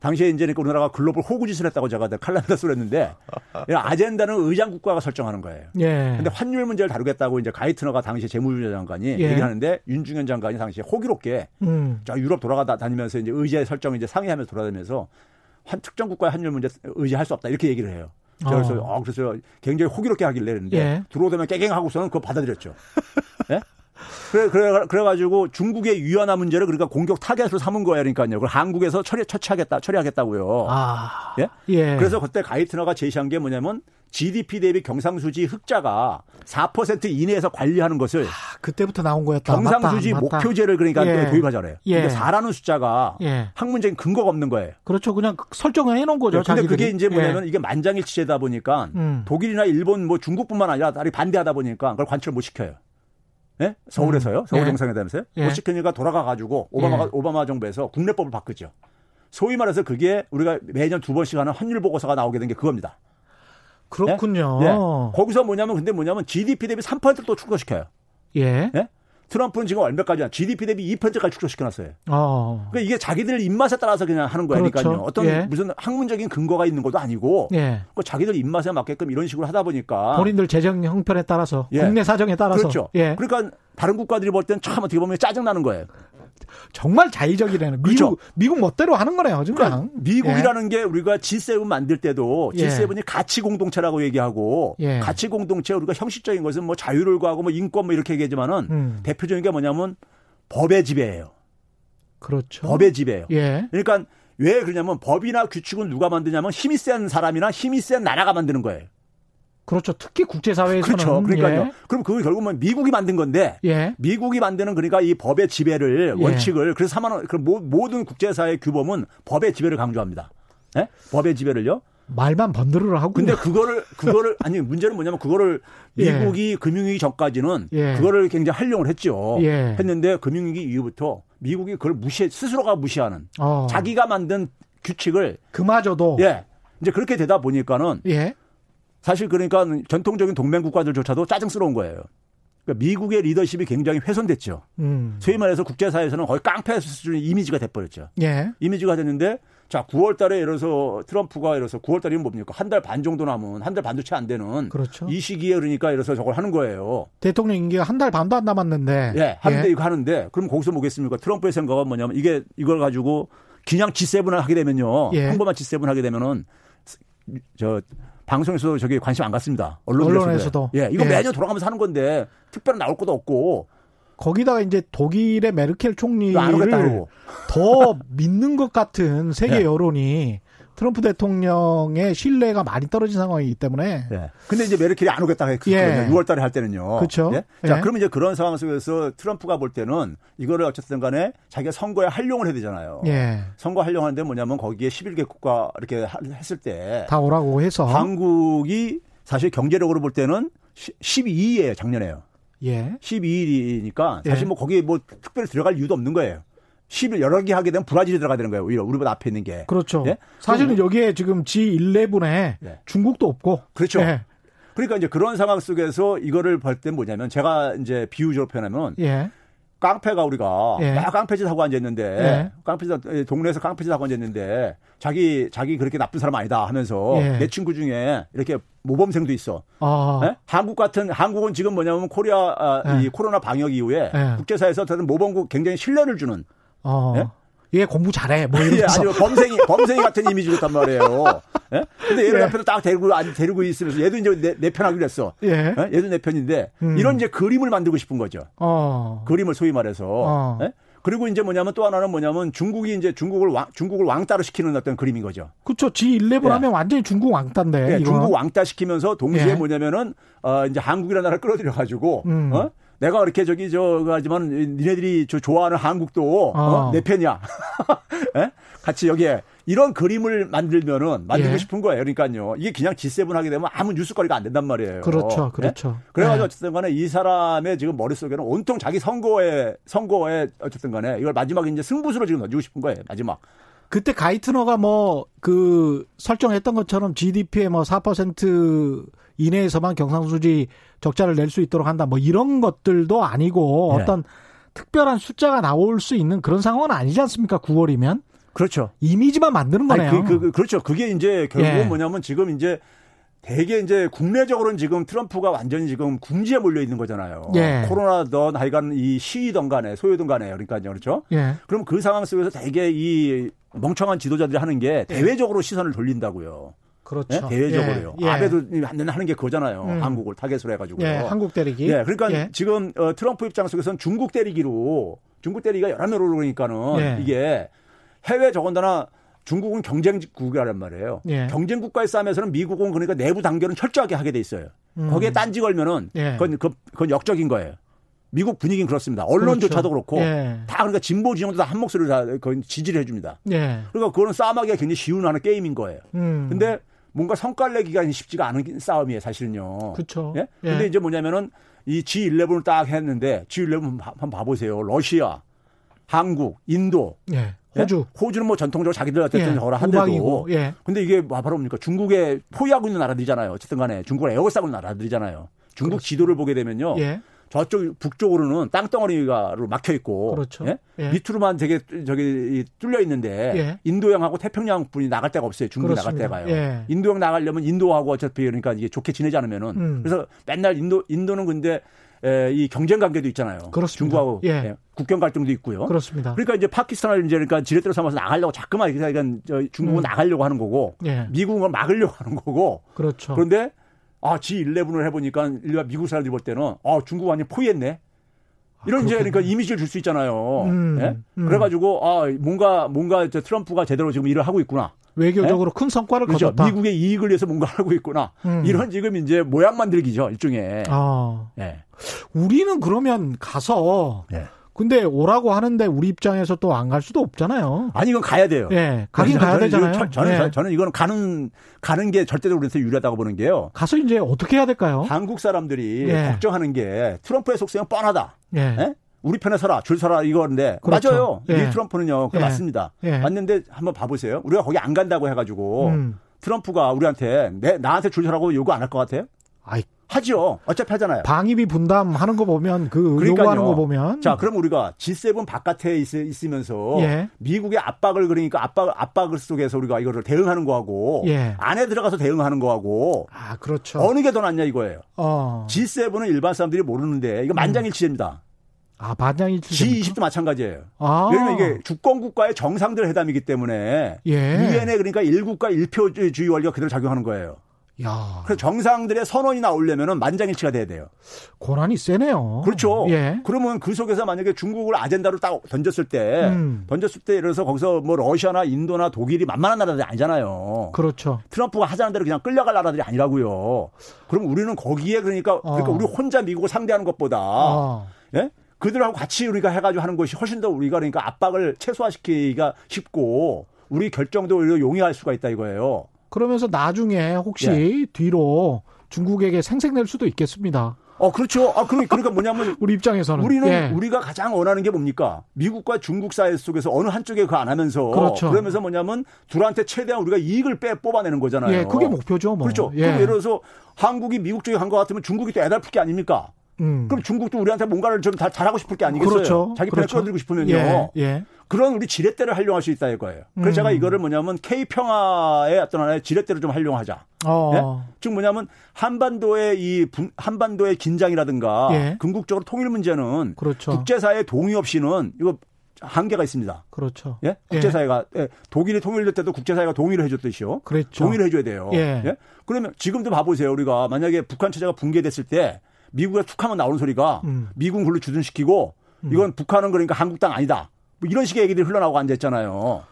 당시에 이제 그러니까 우리나라가 글로벌 호구짓을 했다고 제가 칼럼에다 쓰랬는데 아젠다는 의장 국가가 설정하는 거예요. 예. 근데 환율 문제를 다루겠다고 이제 가이트너가 당시 재무부 장관이 예. 얘기를 하는데 윤중현 장관이 당시에 호기롭게 음. 저 유럽 돌아가다 다니면서 이제 의제 설정 이제 상의하면서 돌아다니면서 한 특정 국가의 환율 문제 의지할 수 없다 이렇게 얘기를 해요. 그래서 어. 어 그래서 굉장히 호기롭게 하길래 했는데 예. 들어오더면 깨갱하고서는 그거 받아들였죠. 예? 그래, 그래, 그래가지고 중국의 위안화 문제를 그러니까 공격 타겟으로 삼은 거예요. 그러니까요. 그걸 한국에서 처리, 처치하겠다, 처리하겠다고요. 아. 예? 예. 그래서 그때 가이트너가 제시한 게 뭐냐면 GDP 대비 경상수지 흑자가 4% 이내에서 관리하는 것을 아, 그때부터 나온 거였다. 경상수지 맞다, 맞다. 목표제를 그러니까 예. 도입하잖아요. 예. 근데 4라는 숫자가 예. 학문적인 근거가 없는 거예요. 그렇죠. 그냥 설정을 해 놓은 거죠. 네, 근데 그게 이제 뭐냐면 예. 이게 만장일치제다 보니까 음. 독일이나 일본 뭐 중국뿐만 아니라 다리 반대하다 보니까 그걸 관철 못 시켜요. 예? 서울에서요. 음. 서울 예. 정상회담에서요. 예. 못 시키니까 돌아가 가지고 오바마가 예. 오바마 정부에서 국내법을 바꾸죠. 소위 말해서 그게 우리가 매년 두 번씩 하는 환율 보고서가 나오게 된 게 그겁니다. 그렇군요. 예? 거기서 뭐냐면 근데 뭐냐면 GDP 대비 3%를 또 축소시켜요. 예. 예? 트럼프는 지금 얼마까지야? GDP 대비 2%까지 축소시켜놨어요. 어. 그러니까 이게 자기들 입맛에 따라서 그냥 하는 거니까요. 그렇죠. 어떤 예. 무슨 학문적인 근거가 있는 것도 아니고, 예. 그 자기들 입맛에 맞게끔 이런 식으로 하다 보니까 본인들 재정 형편에 따라서, 예. 국내 사정에 따라서, 그렇죠. 예. 그러니까 다른 국가들이 볼 때는 참 어떻게 보면 짜증 나는 거예요. 정말 자의적이라는 미국 그렇죠. 미국 멋대로 하는 거네요 지금 그러니까 미국이라는 예. 게 우리가 G7 만들 때도 G7이 예. 가치 공동체라고 얘기하고 예. 가치 공동체 우리가 형식적인 것은 뭐 자유를 구하고 뭐 인권 뭐 이렇게 얘기하지만은 음. 대표적인 게 뭐냐면 법의 지배예요. 그렇죠. 법의 지배예요. 예. 그러니까 왜 그러냐면 법이나 규칙은 누가 만드냐면 힘이 센 사람이나 힘이 센 나라가 만드는 거예요. 그렇죠. 특히 국제사회에서는 그렇죠. 그러니까요. 예. 그럼 그게 결국은 미국이 만든 건데 예. 미국이 만드는 그러니까 이 법의 지배를 예. 원칙을 그래서 사만 그 모든 국제사회 규범은 법의 지배를 강조합니다. 예? 법의 지배를요. 말만 번들을 하고. 근데 그거를 그거를 아니 문제는 뭐냐면 그거를 예. 미국이 금융위기 전까지는 예. 그거를 굉장히 활용을 했죠. 예. 했는데 금융위기 이후부터 미국이 그걸 무시 스스로가 무시하는 어. 자기가 만든 규칙을 그마저도 예 이제 그렇게 되다 보니까는 예. 사실 그러니까 전통적인 동맹 국가들조차도 짜증스러운 거예요. 그러니까 미국의 리더십이 굉장히 훼손됐죠. 음. 소위 말해서 국제사회에서는 거의 깡패 수준의 이미지가 돼버렸죠. 예. 이미지가 됐는데 자 9월 달에 예를 들어서 트럼프가 예를 들어서 9월 달이면 뭡니까? 한 달 반 정도 남은 한 달 반도 채 안 되는 그렇죠. 이 시기에 그러니까 예를 들어서 저걸 하는 거예요. 대통령 임기가 한 달 반도 안 남았는데. 예, 하는데 예. 이거 하는데 그럼 거기서 뭐겠습니까? 트럼프의 생각은 뭐냐면 이게 이걸 가지고 그냥 G7을 하게 되면요. 예. 한 번만 G7 하게 되면은 저 방송에서 저기 관심 안 갖습니다. 언론에서도. 언론에서도. 예, 이거 예. 매년 돌아가면서 하는 건데 특별히 나올 것도 없고 거기다가 이제 독일의 메르켈 총리를 그러고. 더 믿는 것 같은 세계 네. 여론이 트럼프 대통령의 신뢰가 많이 떨어진 상황이기 때문에 예. 근데 이제 메르켈이 안 오겠다 했거든요. 예. 6월 달에 할 때는요. 그쵸. 예? 자, 예. 그러면 이제 그런 상황 속에서 트럼프가 볼 때는 이거를 어쨌든 간에 자기가 선거에 활용을 해야 되잖아요. 예. 선거 활용하는데 뭐냐면 거기에 11개 국가 이렇게 하- 했을 때 다 오라고 해서 한국이 사실 경제력으로 볼 때는 12위예요, 작년에요. 예. 12위니까 예. 사실 뭐 거기에 뭐 특별히 들어갈 이유도 없는 거예요. 10일 여러 개 하게 되면 브라질이 들어가야 되는 거예요. 오히려 우리보다 앞에 있는 게. 그렇죠. 예? 사실은 여기에 지금 G11에 예. 중국도 없고 그렇죠. 예. 그러니까 이제 그런 상황 속에서 이거를 볼 때 뭐냐면 제가 이제 비유적으로 표현하면 예. 깡패가 우리가 예. 막 깡패짓 하고 앉았는데 예. 깡패짓 동네에서 깡패짓 하고 앉았는데 자기 자기 그렇게 나쁜 사람 아니다 하면서 예. 내 친구 중에 이렇게 모범생도 있어. 아. 예? 한국 같은 한국은 지금 뭐냐면 코리아 아, 예. 이 코로나 방역 이후에 예. 국제사회에서 어떤 모범국 굉장히 신뢰를 주는 어. 예? 얘 공부 잘해. 뭐 예, 이러면서. 아니면 범생이 범생이 같은 이미지 좋단 말이에요. 예? 근데 얘를 예. 옆에서 딱 데리고 아니 데리고 있으면서 얘도 이제 내, 내 편하기로 했어. 예. 예? 얘도 내 편인데 음. 이런 이제 그림을 만들고 싶은 거죠. 어. 그림을 소위 말해서. 어. 예? 그리고 이제 뭐냐면 또 하나는 뭐냐면 중국이 이제 중국을 왕, 중국을 왕따로 시키는 어떤 그림인 거죠. 그렇죠. G11 예. 하면 완전히 중국 왕따인데. 예. 중국 왕따 시키면서 동시에 예. 뭐냐면은 어 이제 한국이라는 나라를 끌어들여 가지고 음. 어? 내가 그렇게 저기 저거 하지만 니네들이 저 좋아하는 한국도 어? 어. 내 편이야. 예? 같이 여기에 이런 그림을 만들면은 만들고 예. 싶은 거예요. 그러니까요. 이게 그냥 G7 하게 되면 아무 뉴스거리가 안 된단 말이에요. 그렇죠. 예? 그렇죠. 그래가지고 예. 어쨌든 간에 이 사람의 지금 머릿속에는 온통 자기 선거에, 선거에 어쨌든 간에 이걸 마지막에 이제 승부수로 지금 던지고 싶은 거예요. 마지막. 그때 가이트너가 뭐 그 설정했던 것처럼 GDP의 뭐4% 이내에서만 경상수지 적자를 낼 수 있도록 한다. 뭐 이런 것들도 아니고 네. 어떤 특별한 숫자가 나올 수 있는 그런 상황은 아니지 않습니까? 9월이면 그렇죠. 이미지만 만드는 아니, 거네요. 그, 그, 그렇죠. 그게 이제 결국은 예. 뭐냐면 지금 이제 대개 이제 국내적으로는 지금 트럼프가 완전히 지금 궁지에 몰려 있는 거잖아요. 예. 코로나든 하여간 이 시위든 간에 소요든 간에 그러니까요. 그렇죠. 예. 그럼 그 상황 속에서 대개 이 멍청한 지도자들이 하는 게 대외적으로 시선을 돌린다고요. 예? 그렇죠. 대외적으로요. 예. 예. 아베도 하는 게 그거잖아요. 음. 한국을 타겟으로 해가지고. 예, 한국 때리기. 예, 그러니까 예. 지금 어, 트럼프 입장 속에서는 중국 때리기로 중국 때리기가 여러 명으로 그러니까는 예. 이게 해외 저건다나 중국은 경쟁국이란 말이에요. 예. 경쟁국과의 싸움에서는 미국은 그러니까 내부 단결은 철저하게 하게 돼 있어요. 음. 거기에 딴지 걸면은 예. 그건, 그- 그건 역적인 거예요. 미국 분위기는 그렇습니다. 언론조차도 그렇죠. 그렇고 예. 다 그러니까 진보 진영도 다 한 목소리를 다 거의 지지를 해줍니다. 예. 그러니까 그거는 싸움하기가 굉장히 쉬운 하는 게임인 거예요. 음. 근데 뭔가 성과를 내기가 쉽지가 않은 싸움이에요, 사실은요. 그쵸. 예? 예. 근데 이제 뭐냐면은 이 G11을 딱 했는데 G11 한번 봐보세요. 러시아, 한국, 인도, 예. 예? 호주. 호주는 뭐 전통적으로 자기들 어쨌든 예. 저라 한데도. 예. 근데 이게 뭐 바로 뭡니까? 중국에 포위하고 있는 나라들이잖아요. 어쨌든 간에 중국을 에워싸고 있는 나라들이잖아요. 중국 지도를 보게 되면요. 예. 저쪽 북쪽으로는 땅덩어리가로 막혀 있고 그렇죠. 예? 예. 밑으로만 되게 저기 뚫려 있는데 예. 인도양하고 태평양 분이 나갈 데가 없어요. 중국이 그렇습니다. 나갈 데가요. 예. 인도양 나가려면 인도하고 어차피 그러니까 이게 좋게 지내지 않으면은 음. 그래서 맨날 인도 인도는 근데 에, 이 경쟁 관계도 있잖아요. 그렇습니다. 중국하고 예. 예, 국경 갈등도 있고요. 그렇습니다. 그러니까 이제 파키스탄을 이제 그러니까 지렛대로 삼아서 나가려고 자꾸만 이렇게 그러니까 저 중국은 음. 나가려고 하는 거고 예. 미국은 막으려고 하는 거고 그렇죠. 그런데 아 G11을 해보니까 일반 미국 사람들이 볼 때는 아 중국 완전 포위했네. 이런 아, 이제 그러니까 이미지를 줄 수 있잖아요. 음, 예? 음. 그래가지고 아 뭔가 뭔가 트럼프가 제대로 지금 일을 하고 있구나. 외교적으로 예? 큰 성과를 그렇죠. 거뒀다. 미국의 이익을 위해서 뭔가 하고 있구나. 음. 이런 지금 이제 모양 만들기죠 일종의. 아. 예. 우리는 그러면 가서 예. 근데 오라고 하는데 우리 입장에서 또 안 갈 수도 없잖아요. 아니 이건 가야 돼요. 예, 가긴 가야 되잖아요. 저, 저는 예. 저는 이거는 가는 가는 게 절대적으로 그래서 유리하다고 보는 게요. 가서 이제 어떻게 해야 될까요? 한국 사람들이 예. 걱정하는 게 트럼프의 속성은 뻔하다. 예. 예? 우리 편에 서라, 줄 서라 이거인데 그렇죠. 맞아요. 예. 이 트럼프는요, 그 예. 맞습니다. 예. 맞는데 한번 봐보세요. 우리가 거기 안 간다고 해가지고 음. 트럼프가 우리한테 내 나한테 줄 서라고 요구 안 할 것 같아요? 아이 하죠. 어차피 하잖아요. 방위비 분담하는 거 보면 그 그러니까요. 요구하는 거 보면 자, 그럼 우리가 G7 바깥에 있, 으면서 예. 미국의 압박을 그러니까 압박 압박 속에서 우리가 이거를 대응하는 거하고 예. 안에 들어가서 대응하는 거하고 아, 그렇죠. 어느 게 더 낫냐 이거예요. 어. G7은 일반 사람들이 모르는데 이거 만장일치입니다. 아, 만장일치. G20도 마찬가지예요. 아. 왜냐면 이게 주권 국가의 정상들 회담이기 때문에 예. 유엔에 그러니까 1국가 1표주의 원리가 그대로 작용하는 거예요. 야. 그래서 정상들의 선언이 나오려면 만장일치가 돼야 돼요. 권한이 세네요. 그렇죠. 예. 그러면 그 속에서 만약에 중국을 아젠다로 딱 던졌을 때, 음. 던졌을 때 예를 들어서 거기서 뭐 러시아나 인도나 독일이 만만한 나라들이 아니잖아요. 그렇죠. 트럼프가 하자는 대로 그냥 끌려갈 나라들이 아니라고요. 그럼 우리는 거기에 그러니까, 그러니까 어. 우리 혼자 미국을 상대하는 것보다, 어. 예? 그들하고 같이 우리가 해가지고 하는 것이 훨씬 더 우리가 그러니까 압박을 최소화시키기가 쉽고 우리 결정도 오히려 용이할 수가 있다 이거예요. 그러면서 나중에 혹시 예. 뒤로 중국에게 생색낼 수도 있겠습니다. 어, 그렇죠. 아, 그러니까, 그러니까 뭐냐면. 우리 입장에서는. 우리는, 예. 우리가 가장 원하는 게 뭡니까? 미국과 중국 사회 속에서 어느 한쪽에 그 안 하면서. 그렇죠. 그러면서 뭐냐면, 둘한테 최대한 우리가 이익을 빼, 뽑아내는 거잖아요. 예, 그게 목표죠, 뭐. 그렇죠. 예. 예를 들어서 한국이 미국 쪽에 간 것 같으면 중국이 또 애달플 게 아닙니까? 음. 그럼 중국도 우리한테 뭔가를 좀 다 잘하고 싶을 게 아니겠어요? 그렇죠. 자기 편에 그렇죠. 끌어들이고 싶으면요. 예. 예. 그런 우리 지렛대를 활용할 수 있다 이거예요. 그래서 음. 제가 이거를 뭐냐면 K 평화의 어떤 하나의 지렛대를 좀 활용하자. 어. 예? 즉 뭐냐면 한반도의 이 한반도의 긴장이라든가 예. 궁극적으로 통일 문제는 그렇죠. 국제사회 동의 없이는 이거 한계가 있습니다. 그렇죠. 예? 국제사회가 예. 독일이 통일될 때도 국제사회가 동의를 해줬듯이요. 그렇죠. 동의를 해줘야 돼요. 예. 예? 그러면 지금도 봐보세요. 우리가 만약에 북한 체제가 붕괴됐을 때 미국에 툭하면 나오는 소리가 음. 미군 굴로 주둔시키고 음. 이건 북한은 그러니까 한국 땅 아니다. 뭐 이런 식의 얘기들이 흘러나오고 앉아있잖아요.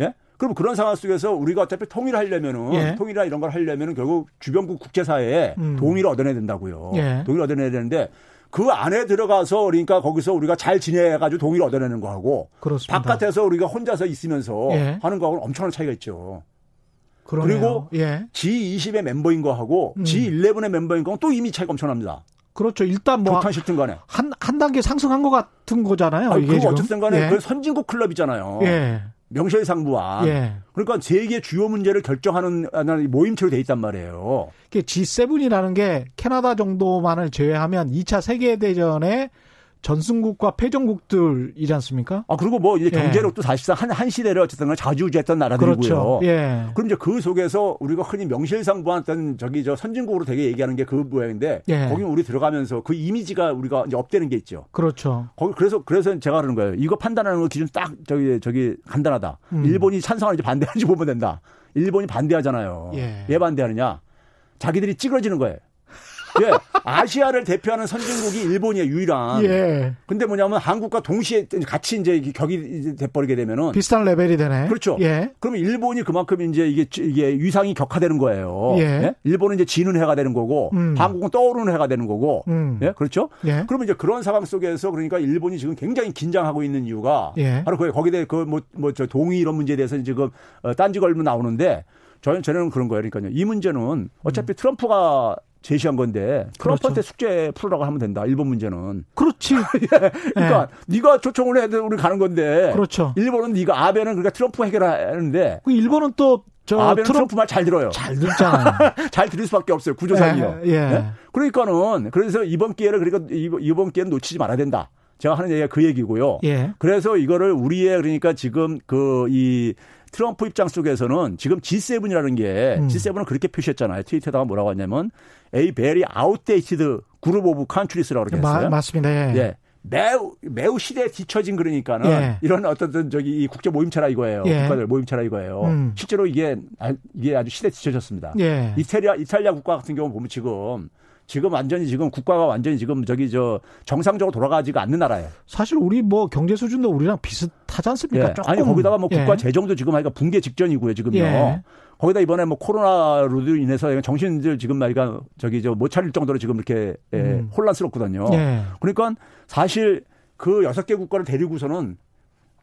예? 그럼 그런 상황 속에서 우리가 어차피 통일하려면은 예. 통일이나 이런 걸 하려면은 결국 주변국 국제사회에 음. 동의를 얻어내야 된다고요. 예. 동의를 얻어내야 되는데 그 안에 들어가서 그러니까 거기서 우리가 잘 지내가지고 동의를 얻어내는 거하고 그렇습니다. 바깥에서 우리가 혼자서 있으면서 예. 하는 거하고는 엄청난 차이가 있죠. 그러네요. 그리고 예. G20의 멤버인 거하고 음. G11의 멤버인 거는 또 이미 차이가 엄청납니다. 그렇죠. 일단 뭐. 좋든 싫든 간에. 한, 한 단계 상승한 것 같은 거잖아요. 아니, 이게 어쨌든 간에 예. 그 선진국 클럽이잖아요. 예. 명실상부한. 예. 그러니까 세계 주요 문제를 결정하는 모임체로 돼 있단 말이에요. G7이라는 게 캐나다 정도만을 제외하면 2차 세계 대전에 전승국과 패전국들이지 않습니까? 아 그리고 뭐 이제 예. 경제력도 예. 사실상 한, 한 시대를 어쨌든 자주지했던 나라들이고요. 그렇죠. 예. 그럼 이제 그 속에서 우리가 흔히 명실상부한 저기 저 선진국으로 되게 얘기하는 게 그 모양인데 예. 거기 우리 들어가면서 그 이미지가 우리가 이제 업되는 게 있죠. 그렇죠. 거기 그래서 그래서 제가 그러는 거예요. 이거 판단하는 거 기준 딱 저기 저기 간단하다. 음. 일본이 찬성하는지 반대하는지 보면 된다. 일본이 반대하잖아요. 예. 왜 반대하느냐? 자기들이 찌그러지는 거예요. 예. 아시아를 대표하는 선진국이 일본이에요, 유일한. 예. 근데 뭐냐면 한국과 동시에 같이 이제 격이 돼버리게 되면은. 비슷한 레벨이 되네. 그렇죠. 예. 그러면 일본이 그만큼 이제 이게, 이게 위상이 격화되는 거예요. 예. 예? 일본은 이제 지는 해가 되는 거고, 음. 한국은 떠오르는 해가 되는 거고, 음. 예. 그렇죠. 예. 그러면 이제 그런 상황 속에서 그러니까 일본이 지금 굉장히 긴장하고 있는 이유가 예. 바로 거기, 거기에 그뭐 뭐 저 동의 이런 문제에 대해서 지금 어, 딴지 걸면 나오는데 저는 저는 그런 거예요. 그러니까요. 이 문제는 어차피 음. 트럼프가 제시한 건데 트럼프한테 그렇죠. 숙제 풀으라고 하면 된다. 일본 문제는. 그렇지. 예. 그러니까 네. 네가 초청을 해도 우리 가는 건데. 그렇죠. 일본은 네가 아베는 그러니까 트럼프 해결하는데. 그 일본은 또저 아베는 트럼프, 트럼프 말 잘 들어요. 잘 듣잖아요. 잘 들을 수밖에 없어요. 구조상이요. 예. 예. 네? 그러니까는 그래서 이번 기회를 그러니까 이번 기회는 놓치지 말아야 된다. 제가 하는 얘기가 그 얘기고요. 예. 그래서 이거를 우리의 그러니까 지금 그이 트럼프 입장 속에서는 지금 G7이라는 게 음. G7은 그렇게 표시했잖아요. 트위터에다가 뭐라고 하냐면 a very outdated group of countries라고 그랬어요. 맞습니다. 예. 예. 매우 매우 시대에 뒤처진 그러니까는 예. 이런 어떤 저기 국제 모임체라 이거예요. 예. 국가들 모임체라 이거예요. 음. 실제로 이게 이게 아주 시대에 뒤처졌습니다. 예. 이탈리아 이탈리아 국가 같은 경우 보면 지금 지금 완전히 지금 국가가 완전히 지금 저기 저 정상적으로 돌아가지가 않는 나라예요. 사실 우리 뭐 경제 수준도 우리랑 비슷하지 않습니까? 예. 아니 거기다가 뭐 국가 예. 재정도 지금 하니까 붕괴 직전이고요 지금요. 예. 거기다 이번에 뭐 코로나로도 인해서 정신들 지금 말이가 저기 저 못 차릴 정도로 지금 이렇게 예, 음. 혼란스럽거든요. 예. 그러니까 사실 그 여섯 개 국가를 데리고서는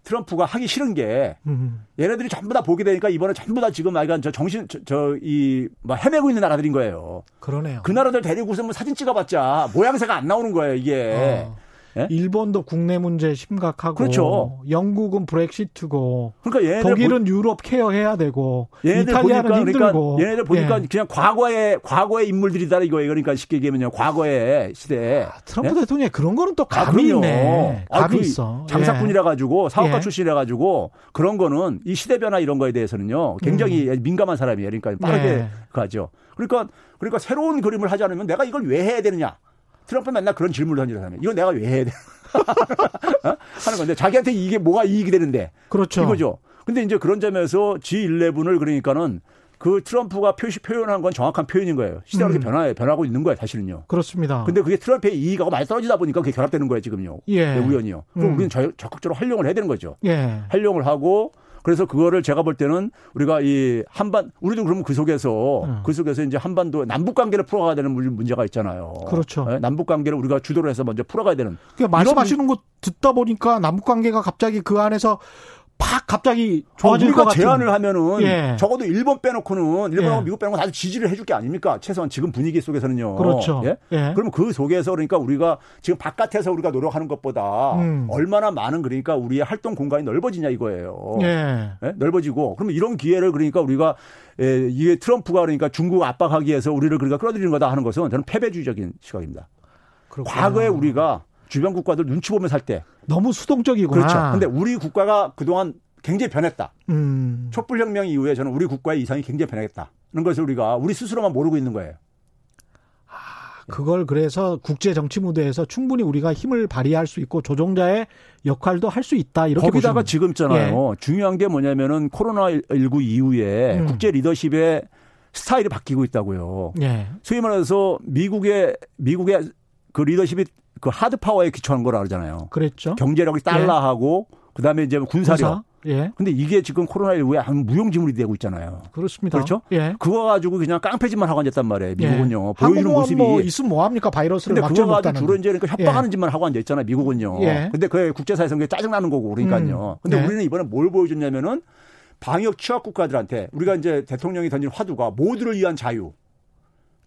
트럼프가 하기 싫은 게 음. 얘네들이 전부 다 보게 되니까 이번에 전부 다 지금 약간 저 정신 저이뭐 헤매고 있는 나라들인 거예요. 그러네요. 그 나라들 데리고서 뭐 사진 찍어봤자 모양새가 안 나오는 거예요 이게. 어. 예? 일본도 국내 문제 심각하고 그렇죠. 영국은 브렉시트고 그러니까 독일은 보... 유럽 케어해야 되고 이탈리아는 보니까, 힘들고 그러니까 얘네들 보니까 예. 그냥 과거의 과거의 인물들이다 이거예요. 그러니까 쉽게 얘기하면요. 과거의 시대. 아, 트럼프 예? 대통령이 그런 거는 또 감이 아, 있네. 감이 아, 그 있어. 장사꾼이라 가지고 사업가 예. 출신이라 가지고 그런 거는 이 시대 변화 이런 거에 대해서는요. 굉장히 음. 민감한 사람이에요. 그러니까 빠르게 예. 가죠. 그러니까 그러니까 새로운 그림을 하지 않으면 내가 이걸 왜 해야 되느냐? 트럼프 맨날 그런 질문을 던지는 사람이에요. 이거 내가 왜 해야 돼? 어? 하는 건데 자기한테 이게 뭐가 이익이 되는데. 그렇죠. 이거죠. 근데 이제 그런 점에서 G11을 그러니까는 그 트럼프가 표시 표현한 건 정확한 표현인 거예요. 시대가 음. 변화 변하고 있는 거예요, 사실은요. 그렇습니다. 근데 그게 트럼프의 이익하고 많이 떨어지다 보니까 그게 결합되는 거예요, 지금요. 예. 네, 우연히요. 그럼 음. 우리는 적극적으로 활용을 해야 되는 거죠. 예. 활용을 하고 그래서 그거를 제가 볼 때는 우리가 이 한반 우리도 그러면 그 속에서 음. 그 속에서 이제 한반도 남북 관계를 풀어가야 되는 문제가 있잖아요. 그렇죠. 네? 남북 관계를 우리가 주도를 해서 먼저 풀어가야 되는. 그러니까 말씀하시는 거 듣다 보니까 남북 관계가 갑자기 그 안에서 팍 갑자기 좋아질 아, 우리가 것 제안을 하면은 예. 적어도 일본 빼놓고는 일본하고 예. 미국 빼놓고 다들 지지를 해줄 게 아닙니까? 최소한 지금 분위기 속에서는요. 그렇죠. 예? 예. 그러면 그 속에서 그러니까 우리가 지금 바깥에서 우리가 노력하는 것보다 음. 얼마나 많은 그러니까 우리의 활동 공간이 넓어지냐 이거예요. 예. 예? 넓어지고 그러면 이런 기회를 그러니까 우리가 예, 이게 트럼프가 그러니까 중국 압박하기 위해서 우리를 그러니까 끌어들이는 거다 하는 것은 저는 패배주의적인 시각입니다. 그렇구나. 과거에 우리가 주변 국가들 눈치 보며 살 때 너무 수동적이구나. 그렇죠. 근데 우리 국가가 그동안 굉장히 변했다. 음. 촛불혁명 이후에 저는 우리 국가의 이상이 굉장히 변했다는 것을 우리가 우리 스스로만 모르고 있는 거예요. 아, 그걸 그래서 국제 정치 무대에서 충분히 우리가 힘을 발휘할 수 있고 조종자의 역할도 할 수 있다 이렇게 거기다가 지금 있잖아요. 예. 중요한 게 뭐냐면은 코로나 19 이후에 음. 국제 리더십의 스타일이 바뀌고 있다고요. 예. 소위 말해서 미국의 미국의 그 리더십이 그 하드 파워에 기초한 거라 그러잖아요. 그랬죠. 경제력이 달러하고 예. 그다음에 이제 군사력. 군사? 예. 근데 이게 지금 코로나19에 한 무용지물이 되고 있잖아요. 그렇습니다. 그렇죠? 예. 그거 가지고 그냥 깡패짓만 하고 앉았단 말이에요. 미국은요. 예. 보여주는 모습이. 뭐 있으면 뭐 합니까? 바이러스를 근데 그거 가지고 주로 이제 그러니까 협박하는 예. 짓만 하고 앉아 있잖아요. 미국은요. 예. 근데 그게 국제사회에서 그게 짜증나는 거고 그러니까요. 음. 근데 예. 우리는 이번에 뭘 보여줬냐면은 방역 취약 국가들한테 우리가 이제 대통령이 던진 화두가 모두를 위한 자유.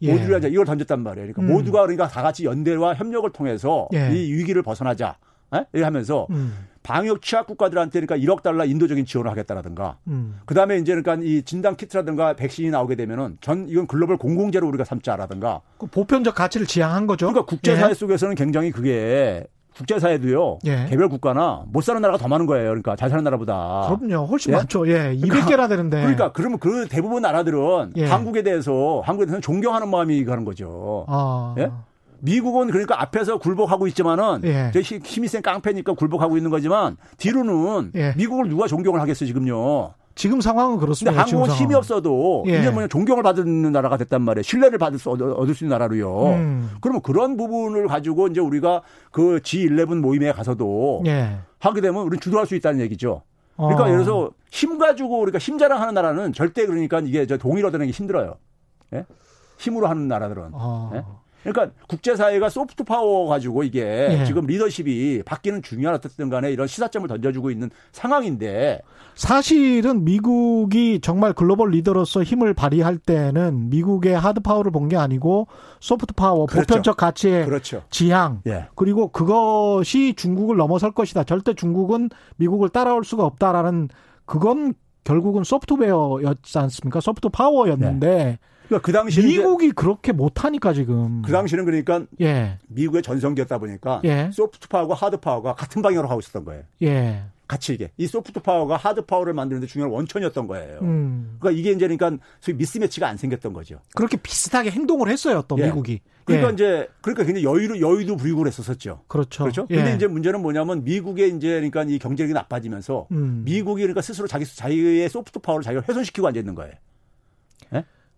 예. 모두를 자유 이걸 던졌단 말이에요. 그러니까 음. 모두가 그러니까 다 같이 연대와 협력을 통해서 예. 이 위기를 벗어나자. 예? 이렇게 하면서 음. 방역 취약 국가들한테 그러니까 1억 달러 인도적인 지원을 하겠다라든가 음. 그다음에 이제 그러니까 이 진단 키트라든가 백신이 나오게 되면은 전 이건 글로벌 공공재로 우리가 삼자라든가 그 보편적 가치를 지향한 거죠. 그러니까 국제사회 예. 속에서는 굉장히 그게 국제사회도요. 예. 개별 국가나 못 사는 나라가 더 많은 거예요. 그러니까 잘 사는 나라보다. 그럼요. 훨씬 예? 많죠. 예. 200개나 그러니까, 되는데. 그러니까 그러면 그 대부분 나라들은 예. 한국에 대해서 한국에 대해서 존경하는 마음이 가는 거죠. 아. 예? 미국은 그러니까 앞에서 굴복하고 있지만은 예. 힘이 센 깡패니까 굴복하고 있는 거지만 뒤로는 예. 미국을 누가 존경을 하겠어요 지금요. 지금 상황은 그렇습니다. 근데 한국은 힘이 없어도 예. 이제 뭐냐 존경을 받는 나라가 됐단 말이에요. 신뢰를 받을 수 얻을 수 있는 나라로요. 음. 그러면 그런 부분을 가지고 이제 우리가 그 G11 모임에 가서도 예. 하게 되면 우리는 주도할 수 있다는 얘기죠. 그러니까 어. 예를 들어서 힘 가지고 우리가 힘 자랑하는 나라는 절대 그러니까 이게 저 동의를 얻는 게 힘들어요. 예? 힘으로 하는 나라들은. 어. 예? 그러니까 국제사회가 soft power 가지고 이게 예. 지금 리더십이 바뀌는 중요한 어쨌든 간에 이런 시사점을 던져주고 있는 상황인데 사실은 미국이 정말 글로벌 리더로서 힘을 발휘할 때는 미국의 hard power를 본 게 아니고 soft power, 그렇죠. 보편적 가치의 그렇죠. 지향 예. 그리고 그것이 중국을 넘어설 것이다. 절대 중국은 미국을 따라올 수가 없다라는 그건 결국은 소프트웨어였지 않습니까? soft power였는데 네. 그러니까 그 당시 미국이 그렇게 못하니까 지금 그 당시는 그러니까 예. 미국의 전성기였다 보니까 예. soft power와 hard power가 같은 방향으로 하고 있었던 거예요. 예. 같이 이게 이 soft power가 hard power를 만드는데 중요한 원천이었던 거예요. 음. 그러니까 이게 이제 그러니까 소위 mismatch가 안 생겼던 거죠. 그렇게 비슷하게 행동을 했어요, 또 예. 미국이. 그러니까 예. 이제 그러니까 굉장히 여유로 여유도 부리고 그랬었었죠. 그렇죠. 그렇죠. 근데 예. 이제 문제는 뭐냐면 미국의 이제 그러니까 이 경제력이 나빠지면서 음. 미국이 그러니까 스스로 자기 자기의 소프트 파워를 자기가 훼손시키고 앉아 있는 거예요.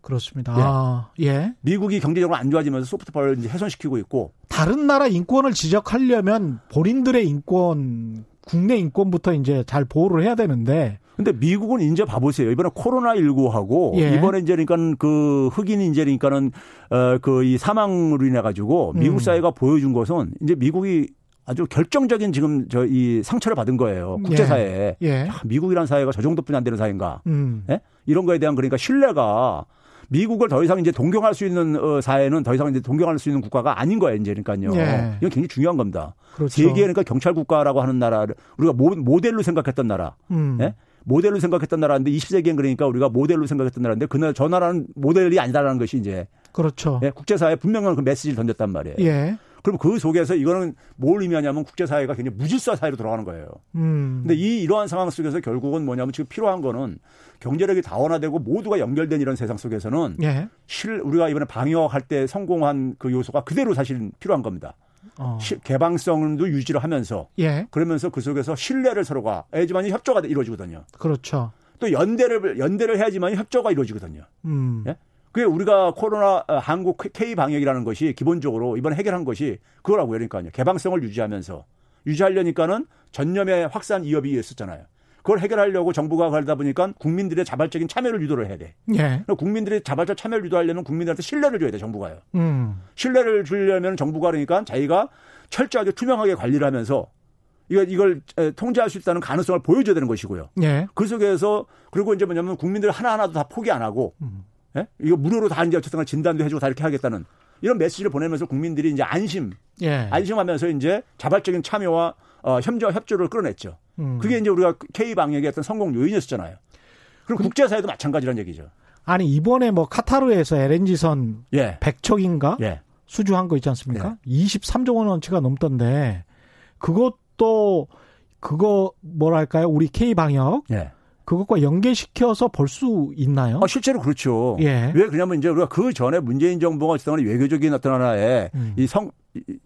예? 그렇습니다. 예. 아, 예. 미국이 경제적으로 안 좋아지면서 소프트파워를 이제 훼손시키고 있고 다른 나라 인권을 지적하려면 본인들의 인권 국내 인권부터 이제 잘 보호를 해야 되는데 근데 미국은 이제 봐보세요. 이번에 코로나19하고 예. 이번에 이제 그러니까 그 흑인 이제 그러니까는 어 그 이 사망으로 인해 가지고 미국 음. 사회가 보여준 것은 이제 미국이 아주 결정적인 지금 저 이 상처를 받은 거예요. 국제사회에. 예. 예. 야, 미국이란 사회가 저 정도뿐이 안 되는 사회인가. 음. 예? 이런 거에 대한 그러니까 신뢰가 미국을 더 이상 이제 동경할 수 있는 어, 사회는 더 이상 이제 동경할 수 있는 국가가 아닌 거예요, 이제 그러니까요. 예. 이건 굉장히 중요한 겁니다. 그렇죠. 세계 그러니까 경찰 국가라고 하는 나라를 우리가 모, 델로 생각했던 나라. 음. 예? 모델로 생각했던 나라인데 20세기엔 그러니까 우리가 모델로 생각했던 나라인데 그날 저 나라는 모델이 아니다라는 것이 이제 그렇죠. 예, 국제사회에 분명한 그 메시지를 던졌단 말이에요. 예. 그럼 그 속에서 이거는 뭘 의미하냐면 국제사회가 굉장히 무질서 사회로 돌아가는 거예요. 음. 근데 이 이러한 상황 속에서 결국은 뭐냐면 지금 필요한 거는 경제력이 다원화되고 모두가 연결된 이런 세상 속에서는 예. 실 우리가 이번에 방역할 때 성공한 그 요소가 그대로 사실 필요한 겁니다. 어. 시, 개방성도 유지를 하면서 예. 그러면서 그 속에서 신뢰를 서로가 해야지만 협조가 이루어지거든요. 그렇죠. 또 연대를 연대를 해야지만 협조가 이루어지거든요. 음. 예? 그게 우리가 코로나 어, 한국 K 방역이라는 것이 기본적으로 이번에 해결한 것이 그거라고요. 그러니까요. 개방성을 유지하면서 유지하려니까는 전염의 확산 이업이 있었잖아요. 그걸 해결하려고 정부가 가다 보니까 국민들의 자발적인 참여를 유도를 해야 돼. 예. 국민들의 자발적 참여를 유도하려면 국민들한테 신뢰를 줘야 돼, 정부가요. 음. 신뢰를 주려면 정부가 그러니까 자기가 철저하게 투명하게 관리를 하면서 이걸, 이걸 통제할 수 있다는 가능성을 보여줘야 되는 것이고요. 예. 그 속에서 그리고 이제 뭐냐면 국민들 하나하나도 다 포기 안 하고 음. 예? 이거 무료로 다 이제 어쨌든 진단도 해주고 다 이렇게 하겠다는 이런 메시지를 보내면서 국민들이 이제 안심, 예. 안심하면서 이제 자발적인 참여와 어, 협조, 협조를 끌어냈죠. 음. 그게 이제 우리가 K 방역의 어떤 성공 요인이었잖아요. 그리고 그, 국제사회도 마찬가지란 얘기죠. 아니 이번에 뭐 카타르에서 LNG선 예. 100척인가 예. 수주한 거 있지 않습니까? 예. 23조 원어치가 넘던데 그것도 그거 뭐랄까요? 우리 K 방역 예. 그것과 연계시켜서 볼 수 있나요? 아, 실제로 그렇죠. 예. 왜 그러냐면 이제 우리가 그 전에 문재인 정부가 어쨌든 외교적인 어떤 하나의 음. 이 성,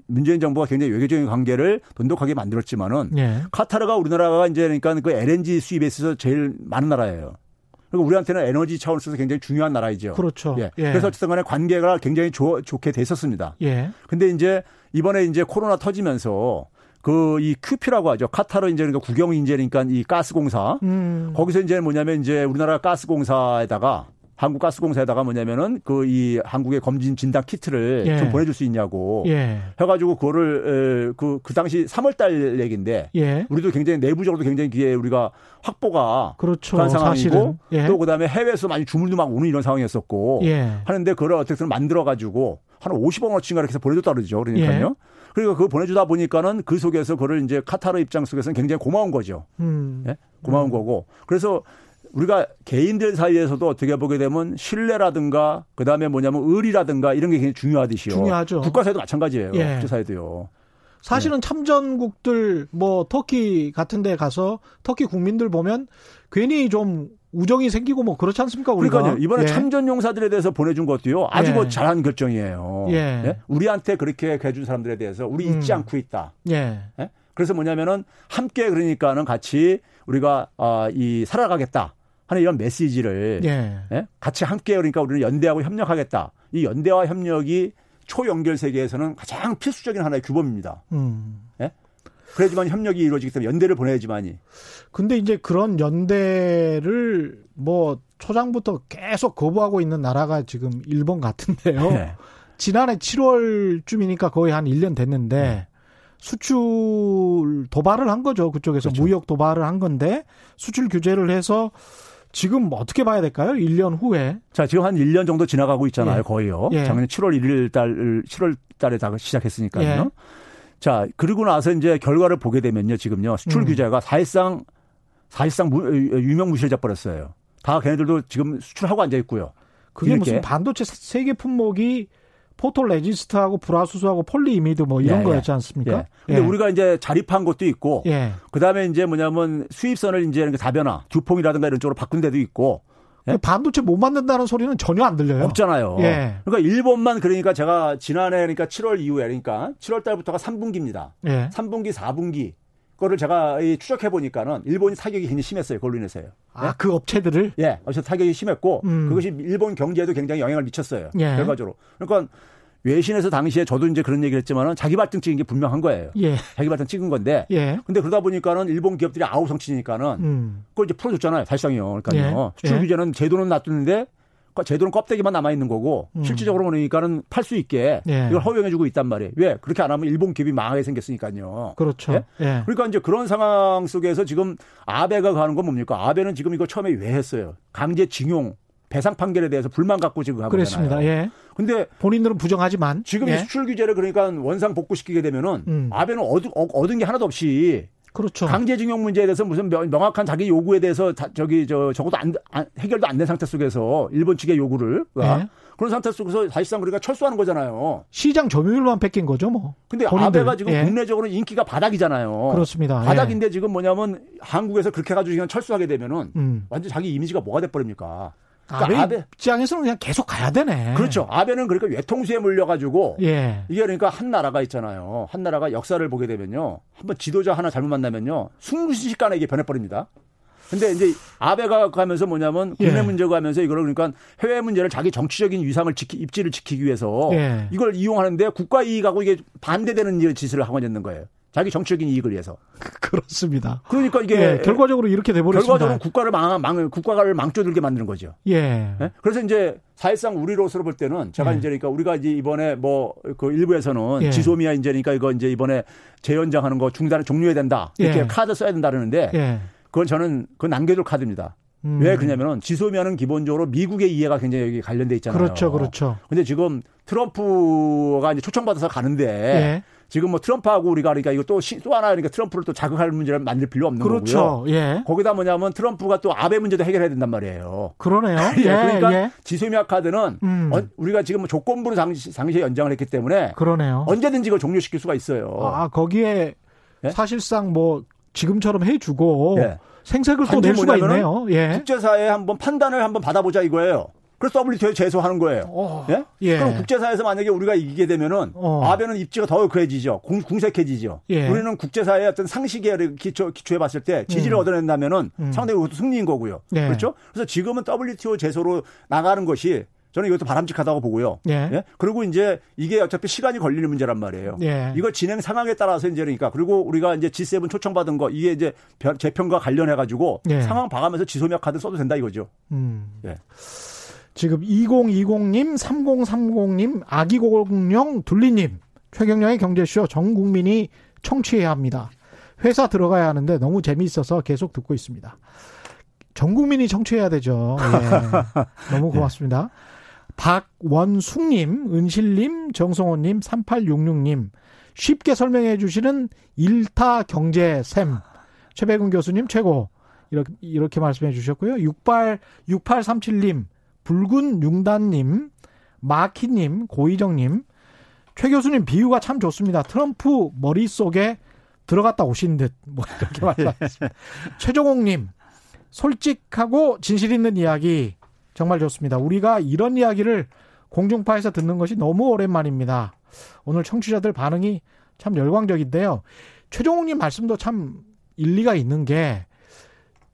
문재인 정부가 굉장히 외교적인 관계를 돈독하게 만들었지만은 예. 카타르가 우리나라가 이제 그러니까 그 LNG 수입에 있어서 제일 많은 나라예요. 그리고 우리한테는 에너지 차원에서 굉장히 중요한 나라이죠. 그렇죠. 예. 예. 그래서 어쨌든 간에 관계가 굉장히 좋, 좋게 됐었습니다. 예. 근데 이제 이번에 이제 코로나 터지면서 그 이 큐피라고 하죠. 카타르 이제 그러니까 국영 인재니까 이 가스공사. 음. 거기서 이제 뭐냐면 이제 우리나라 가스공사에다가 한국 가스공사에다가 뭐냐면은 그 이 한국의 검진 진단 키트를 예. 좀 보내줄 수 있냐고 예. 해가지고 그거를 그그 그 당시 3월달 얘기인데 예. 우리도 굉장히 내부적으로도 굉장히 기에 우리가 확보가 그렇죠. 그런 상황이고 예. 또 그다음에 해외에서 많이 주문도 막 오는 이런 상황이었었고 예. 하는데 그걸 어떻게든 만들어 가지고 한 50원어치인가 이렇게 해서 보내줬다 그러죠. 그러니까요. 예. 그리고 그거 보내주다 보니까는 그 속에서 그걸 이제 카타르 입장 속에서는 굉장히 고마운 거죠. 음. 예? 고마운 음. 거고. 그래서 우리가 개인들 사이에서도 어떻게 보게 되면 신뢰라든가 그다음에 뭐냐면 의리라든가 이런 게 굉장히 중요하듯이요. 중요하죠. 국가 사회도 마찬가지예요. 예. 국제 사회도요. 사실은 네. 참전국들 뭐 터키 같은 데 가서 터키 국민들 보면 괜히 좀 우정이 생기고 뭐 그렇지 않습니까? 우리가? 그러니까요. 이번에 예. 참전 용사들에 대해서 보내준 것도요. 아주 예. 뭐 잘한 결정이에요. 예. 예? 우리한테 그렇게 해준 사람들에 대해서 우리 잊지 음. 않고 있다. 예. 예? 그래서 뭐냐면은 함께 그러니까는 같이 우리가 아, 이 살아가겠다 하는 이런 메시지를 예. 예? 같이 함께 그러니까 우리는 연대하고 협력하겠다. 이 연대와 협력이 초연결 세계에서는 가장 필수적인 하나의 규범입니다. 음. 예? 그래야지만 협력이 이루어지기 때문에 연대를 보내야지만이. 근데 이제 그런 연대를 뭐 초장부터 계속 거부하고 있는 나라가 지금 일본 같은데요. 네. 지난해 7월쯤이니까 거의 한 1년 됐는데 네. 수출 도발을 한 거죠. 그쪽에서 그렇죠. 무역 도발을 한 건데 수출 규제를 해서 지금 어떻게 봐야 될까요? 1년 후에. 자, 지금 한 1년 정도 지나가고 있잖아요. 예. 거의요. 예. 작년 7월 1일 달 7월 달에 다 시작했으니까요. 예. 자, 그리고 나서 이제 결과를 보게 되면요, 지금요. 수출 음. 규제가 사실상, 사실상 무, 유명무실해져 버렸어요. 다 걔네들도 지금 수출하고 앉아 있고요. 그게 이렇게. 무슨 반도체 세계 품목이 photoresist하고 불화수소하고 폴리이미드 뭐 이런 예, 예. 거였지 않습니까? 예. 근데 예. 우리가 이제 자립한 것도 있고, 예. 그 다음에 이제 뭐냐면 수입선을 이제 다변화, 듀퐁이라든가 이런 쪽으로 바꾼 데도 있고, 예? 반도체 못 만든다는 소리는 전혀 안 들려요. 없잖아요. 예. 그러니까 일본만 그러니까 제가 지난해 그러니까 7월 이후에 그러니까 7월 달부터가 3분기입니다. 예. 3분기, 4분기 거를 제가 추적해 보니까는 일본이 타격이 굉장히 심했어요. 그걸로 인해서요. 아, 네? 그 업체들을? 예. 그래서 타격이 심했고 음. 그것이 일본 경제에도 굉장히 영향을 미쳤어요. 예. 결과적으로. 그러니까 외신에서 당시에 저도 이제 그런 얘기를 했지만은 자기 발등 찍은 게 분명한 거예요. 예. 자기 발등 찍은 건데. 예. 근데 그러다 보니까는 일본 기업들이 아우 성취니까는 음. 그걸 이제 풀어줬잖아요. 사실상요. 그러니까요. 예. 수출 규제는 제도는 놔두는데 제도는 껍데기만 남아 있는 거고 음. 실질적으로 보니까는 팔 수 있게 예. 이걸 허용해주고 있단 말이에요. 왜 그렇게 안 하면 일본 기업이 망하게 생겼으니까요. 그렇죠. 예? 예. 그러니까 이제 그런 상황 속에서 지금 아베가 가는 건 뭡니까? 아베는 지금 이거 처음에 왜 했어요? 강제징용 배상 판결에 대해서 불만 갖고 지금 하고 그렇습니다. 예. 근데 본인들은 부정하지만 지금 예. 수출 규제를 그러니까 원상 복구시키게 되면은 음. 아베는 얻은, 얻은 게 하나도 없이 그렇죠. 강제징용 문제에 대해서 무슨 명확한 자기 요구에 대해서 다, 저기 저 적어도 안, 안, 해결도 안 된 상태 속에서 일본 측의 요구를 예. 그런 상태 속에서 사실상 우리가 철수하는 거잖아요. 시장 점유율만 뺏긴 거죠, 뭐. 근데 본인들. 아베가 지금 예. 국내적으로 인기가 바닥이잖아요. 그렇습니다. 바닥인데 예. 지금 뭐냐면 한국에서 그렇게 가지고 그냥 철수하게 되면은 음. 완전 자기 이미지가 뭐가 돼 버립니까? 그러니까 아베, 입장에서는 그냥 계속 가야 되네. 그렇죠. 아베는 그러니까 외통수에 물려가지고 예. 이게 그러니까 한 나라가 있잖아요. 한 나라가 역사를 보게 되면요, 한번 지도자 하나 잘못 만나면요, 순식간에 이게 변해버립니다. 근데 이제 아베가 가면서 뭐냐면 국내 예. 문제가 하면서 이걸 그러니까 해외 문제를 자기 정치적인 위상을 지키, 입지를 지키기 위해서 예. 이걸 이용하는데 국가 이익하고 이게 반대되는 짓을 하고 있는 거예요. 자기 정치적인 이익을 위해서. 그렇습니다. 그러니까 이게 예, 결과적으로 이렇게 돼버렸습니다. 결과적으로 국가를 망, 망 국가를 망쳐들게 만드는 거죠. 예. 예? 그래서 이제 사실상 우리로서 볼 때는 제가 예. 이제 그러니까 우리가 이제 이번에 뭐 그 일부에서는 예. 지소미아 인제니까 이거 이제 이번에 재연장하는 거 중단 종료해야 된다 이렇게 예. 카드 써야 된다 그러는데 예. 그건 저는 그건 남겨둘 카드입니다. 음. 왜 그러냐면은 지소미아는 기본적으로 미국의 이해가 굉장히 여기 관련돼 있잖아요. 그렇죠, 그렇죠. 근데 지금 트럼프가 이제 초청받아서 가는데. 예. 지금 뭐 트럼프하고 우리가 그러니까 이거 또, 또 하나 그러니까 트럼프를 또 자극할 문제를 만들 필요 없는 그렇죠. 거고요. 예. 거기다 뭐냐면 트럼프가 또 아베 문제도 해결해야 된단 말이에요. 그러네요. 예. 그러니까 예. 지소미아 카드는 음. 어, 우리가 지금 뭐 조건부로 당시, 당시에 연장을 했기 때문에 그러네요. 언제든지 이걸 종료시킬 수가 있어요. 아 거기에 예? 사실상 뭐 지금처럼 해주고 예. 생색을 또 낼 수가 있네요. 예. 국제사회에 한번 판단을 한번 받아보자 이거예요. 그래서 WTO에 제소하는 거예요. 어, 예? 예? 그럼 국제사회에서 만약에 우리가 이기게 되면은 어. 아베는 입지가 더 그해지죠. 궁색해지죠. 예. 우리는 국제사회의 어떤 상식에 기초, 기초해 봤을 때 지지를 음. 얻어낸다면은 음. 상당히 그것도 승리인 거고요. 예. 그렇죠? 그래서 지금은 WTO 제소로 나가는 것이 저는 이것도 바람직하다고 보고요. 예. 예. 그리고 이제 이게 어차피 시간이 걸리는 문제란 말이에요. 예. 이거 진행 상황에 따라서 이제 그러니까 그리고 우리가 이제 G7 초청받은 거 이게 이제 재편과 관련해 가지고 예. 상황 봐가면서 지소미아 카드 써도 된다 이거죠. 음. 예. 지금 2020님, 3030님, 아기공룡 둘리님, 최경영의 경제쇼 전 국민이 청취해야 합니다. 회사 들어가야 하는데 너무 재미있어서 계속 듣고 있습니다. 전 국민이 청취해야 되죠. 예. 너무 고맙습니다. 박원숙님, 은실님, 정성호님, 3866님, 쉽게 설명해 주시는 일타 경제샘, 최백운 교수님 최고. 이렇게, 이렇게 말씀해 주셨고요. 68, 6837님, 붉은 융단님, 마키님, 고희정님, 최 교수님 비유가 참 좋습니다. 트럼프 머릿속에 들어갔다 오신 듯, 뭐, 이렇게 말씀하셨습니다. 최종옥님, 솔직하고 진실 있는 이야기 정말 좋습니다. 우리가 이런 이야기를 공중파에서 듣는 것이 너무 오랜만입니다. 오늘 청취자들 반응이 참 열광적인데요. 최종욱님 말씀도 참 일리가 있는 게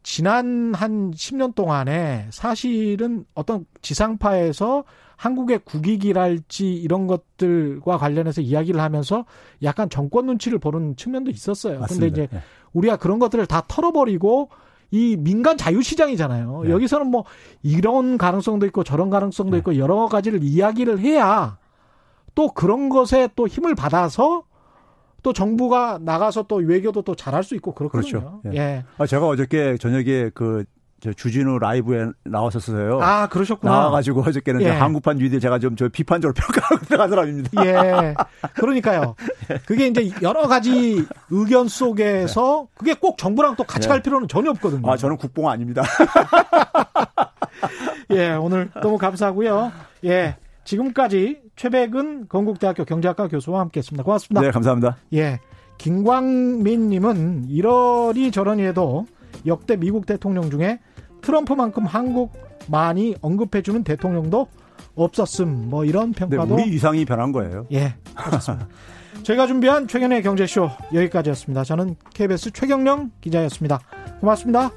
지난 한 10년 동안에 사실은 어떤 지상파에서 한국의 국익이랄지 이런 것들과 관련해서 이야기를 하면서 약간 정권 눈치를 보는 측면도 있었어요. 맞습니다. 근데 이제 네. 우리가 그런 것들을 다 털어버리고 이 민간 자유시장이잖아요. 네. 여기서는 뭐 이런 가능성도 있고 저런 가능성도 네. 있고 여러 가지를 이야기를 해야 또 그런 것에 또 힘을 받아서 또 정부가 나가서 또 외교도 또 잘할 수 있고 그렇거든요. 그렇죠. 예. 예. 아, 제가 어저께 저녁에 그 주진우 라이브에 나왔었어요. 아, 그러셨구나. 나와가지고 어저께는 예. 한국판 뉴딜 제가 좀 저 비판적으로 평가하고 들어간 사람입니다. 예. 그러니까요. 그게 이제 여러 가지 의견 속에서 그게 꼭 정부랑 또 같이 예. 갈 필요는 전혀 없거든요. 아, 저는 국뽕 아닙니다. 예, 오늘 너무 감사하고요. 예. 지금까지 최백은 건국대학교 경제학과 교수와 함께했습니다. 고맙습니다. 네, 감사합니다. 예, 김광민님은 이러니 저러니 해도 역대 미국 대통령 중에 트럼프만큼 한국 많이 언급해주는 대통령도 없었음 뭐 이런 네, 평가도 네, 우리 이상이 변한 거예요. 예, 그렇습니다. 저희가 준비한 최경의 경제쇼 여기까지였습니다. 저는 KBS 최경령 기자였습니다. 고맙습니다.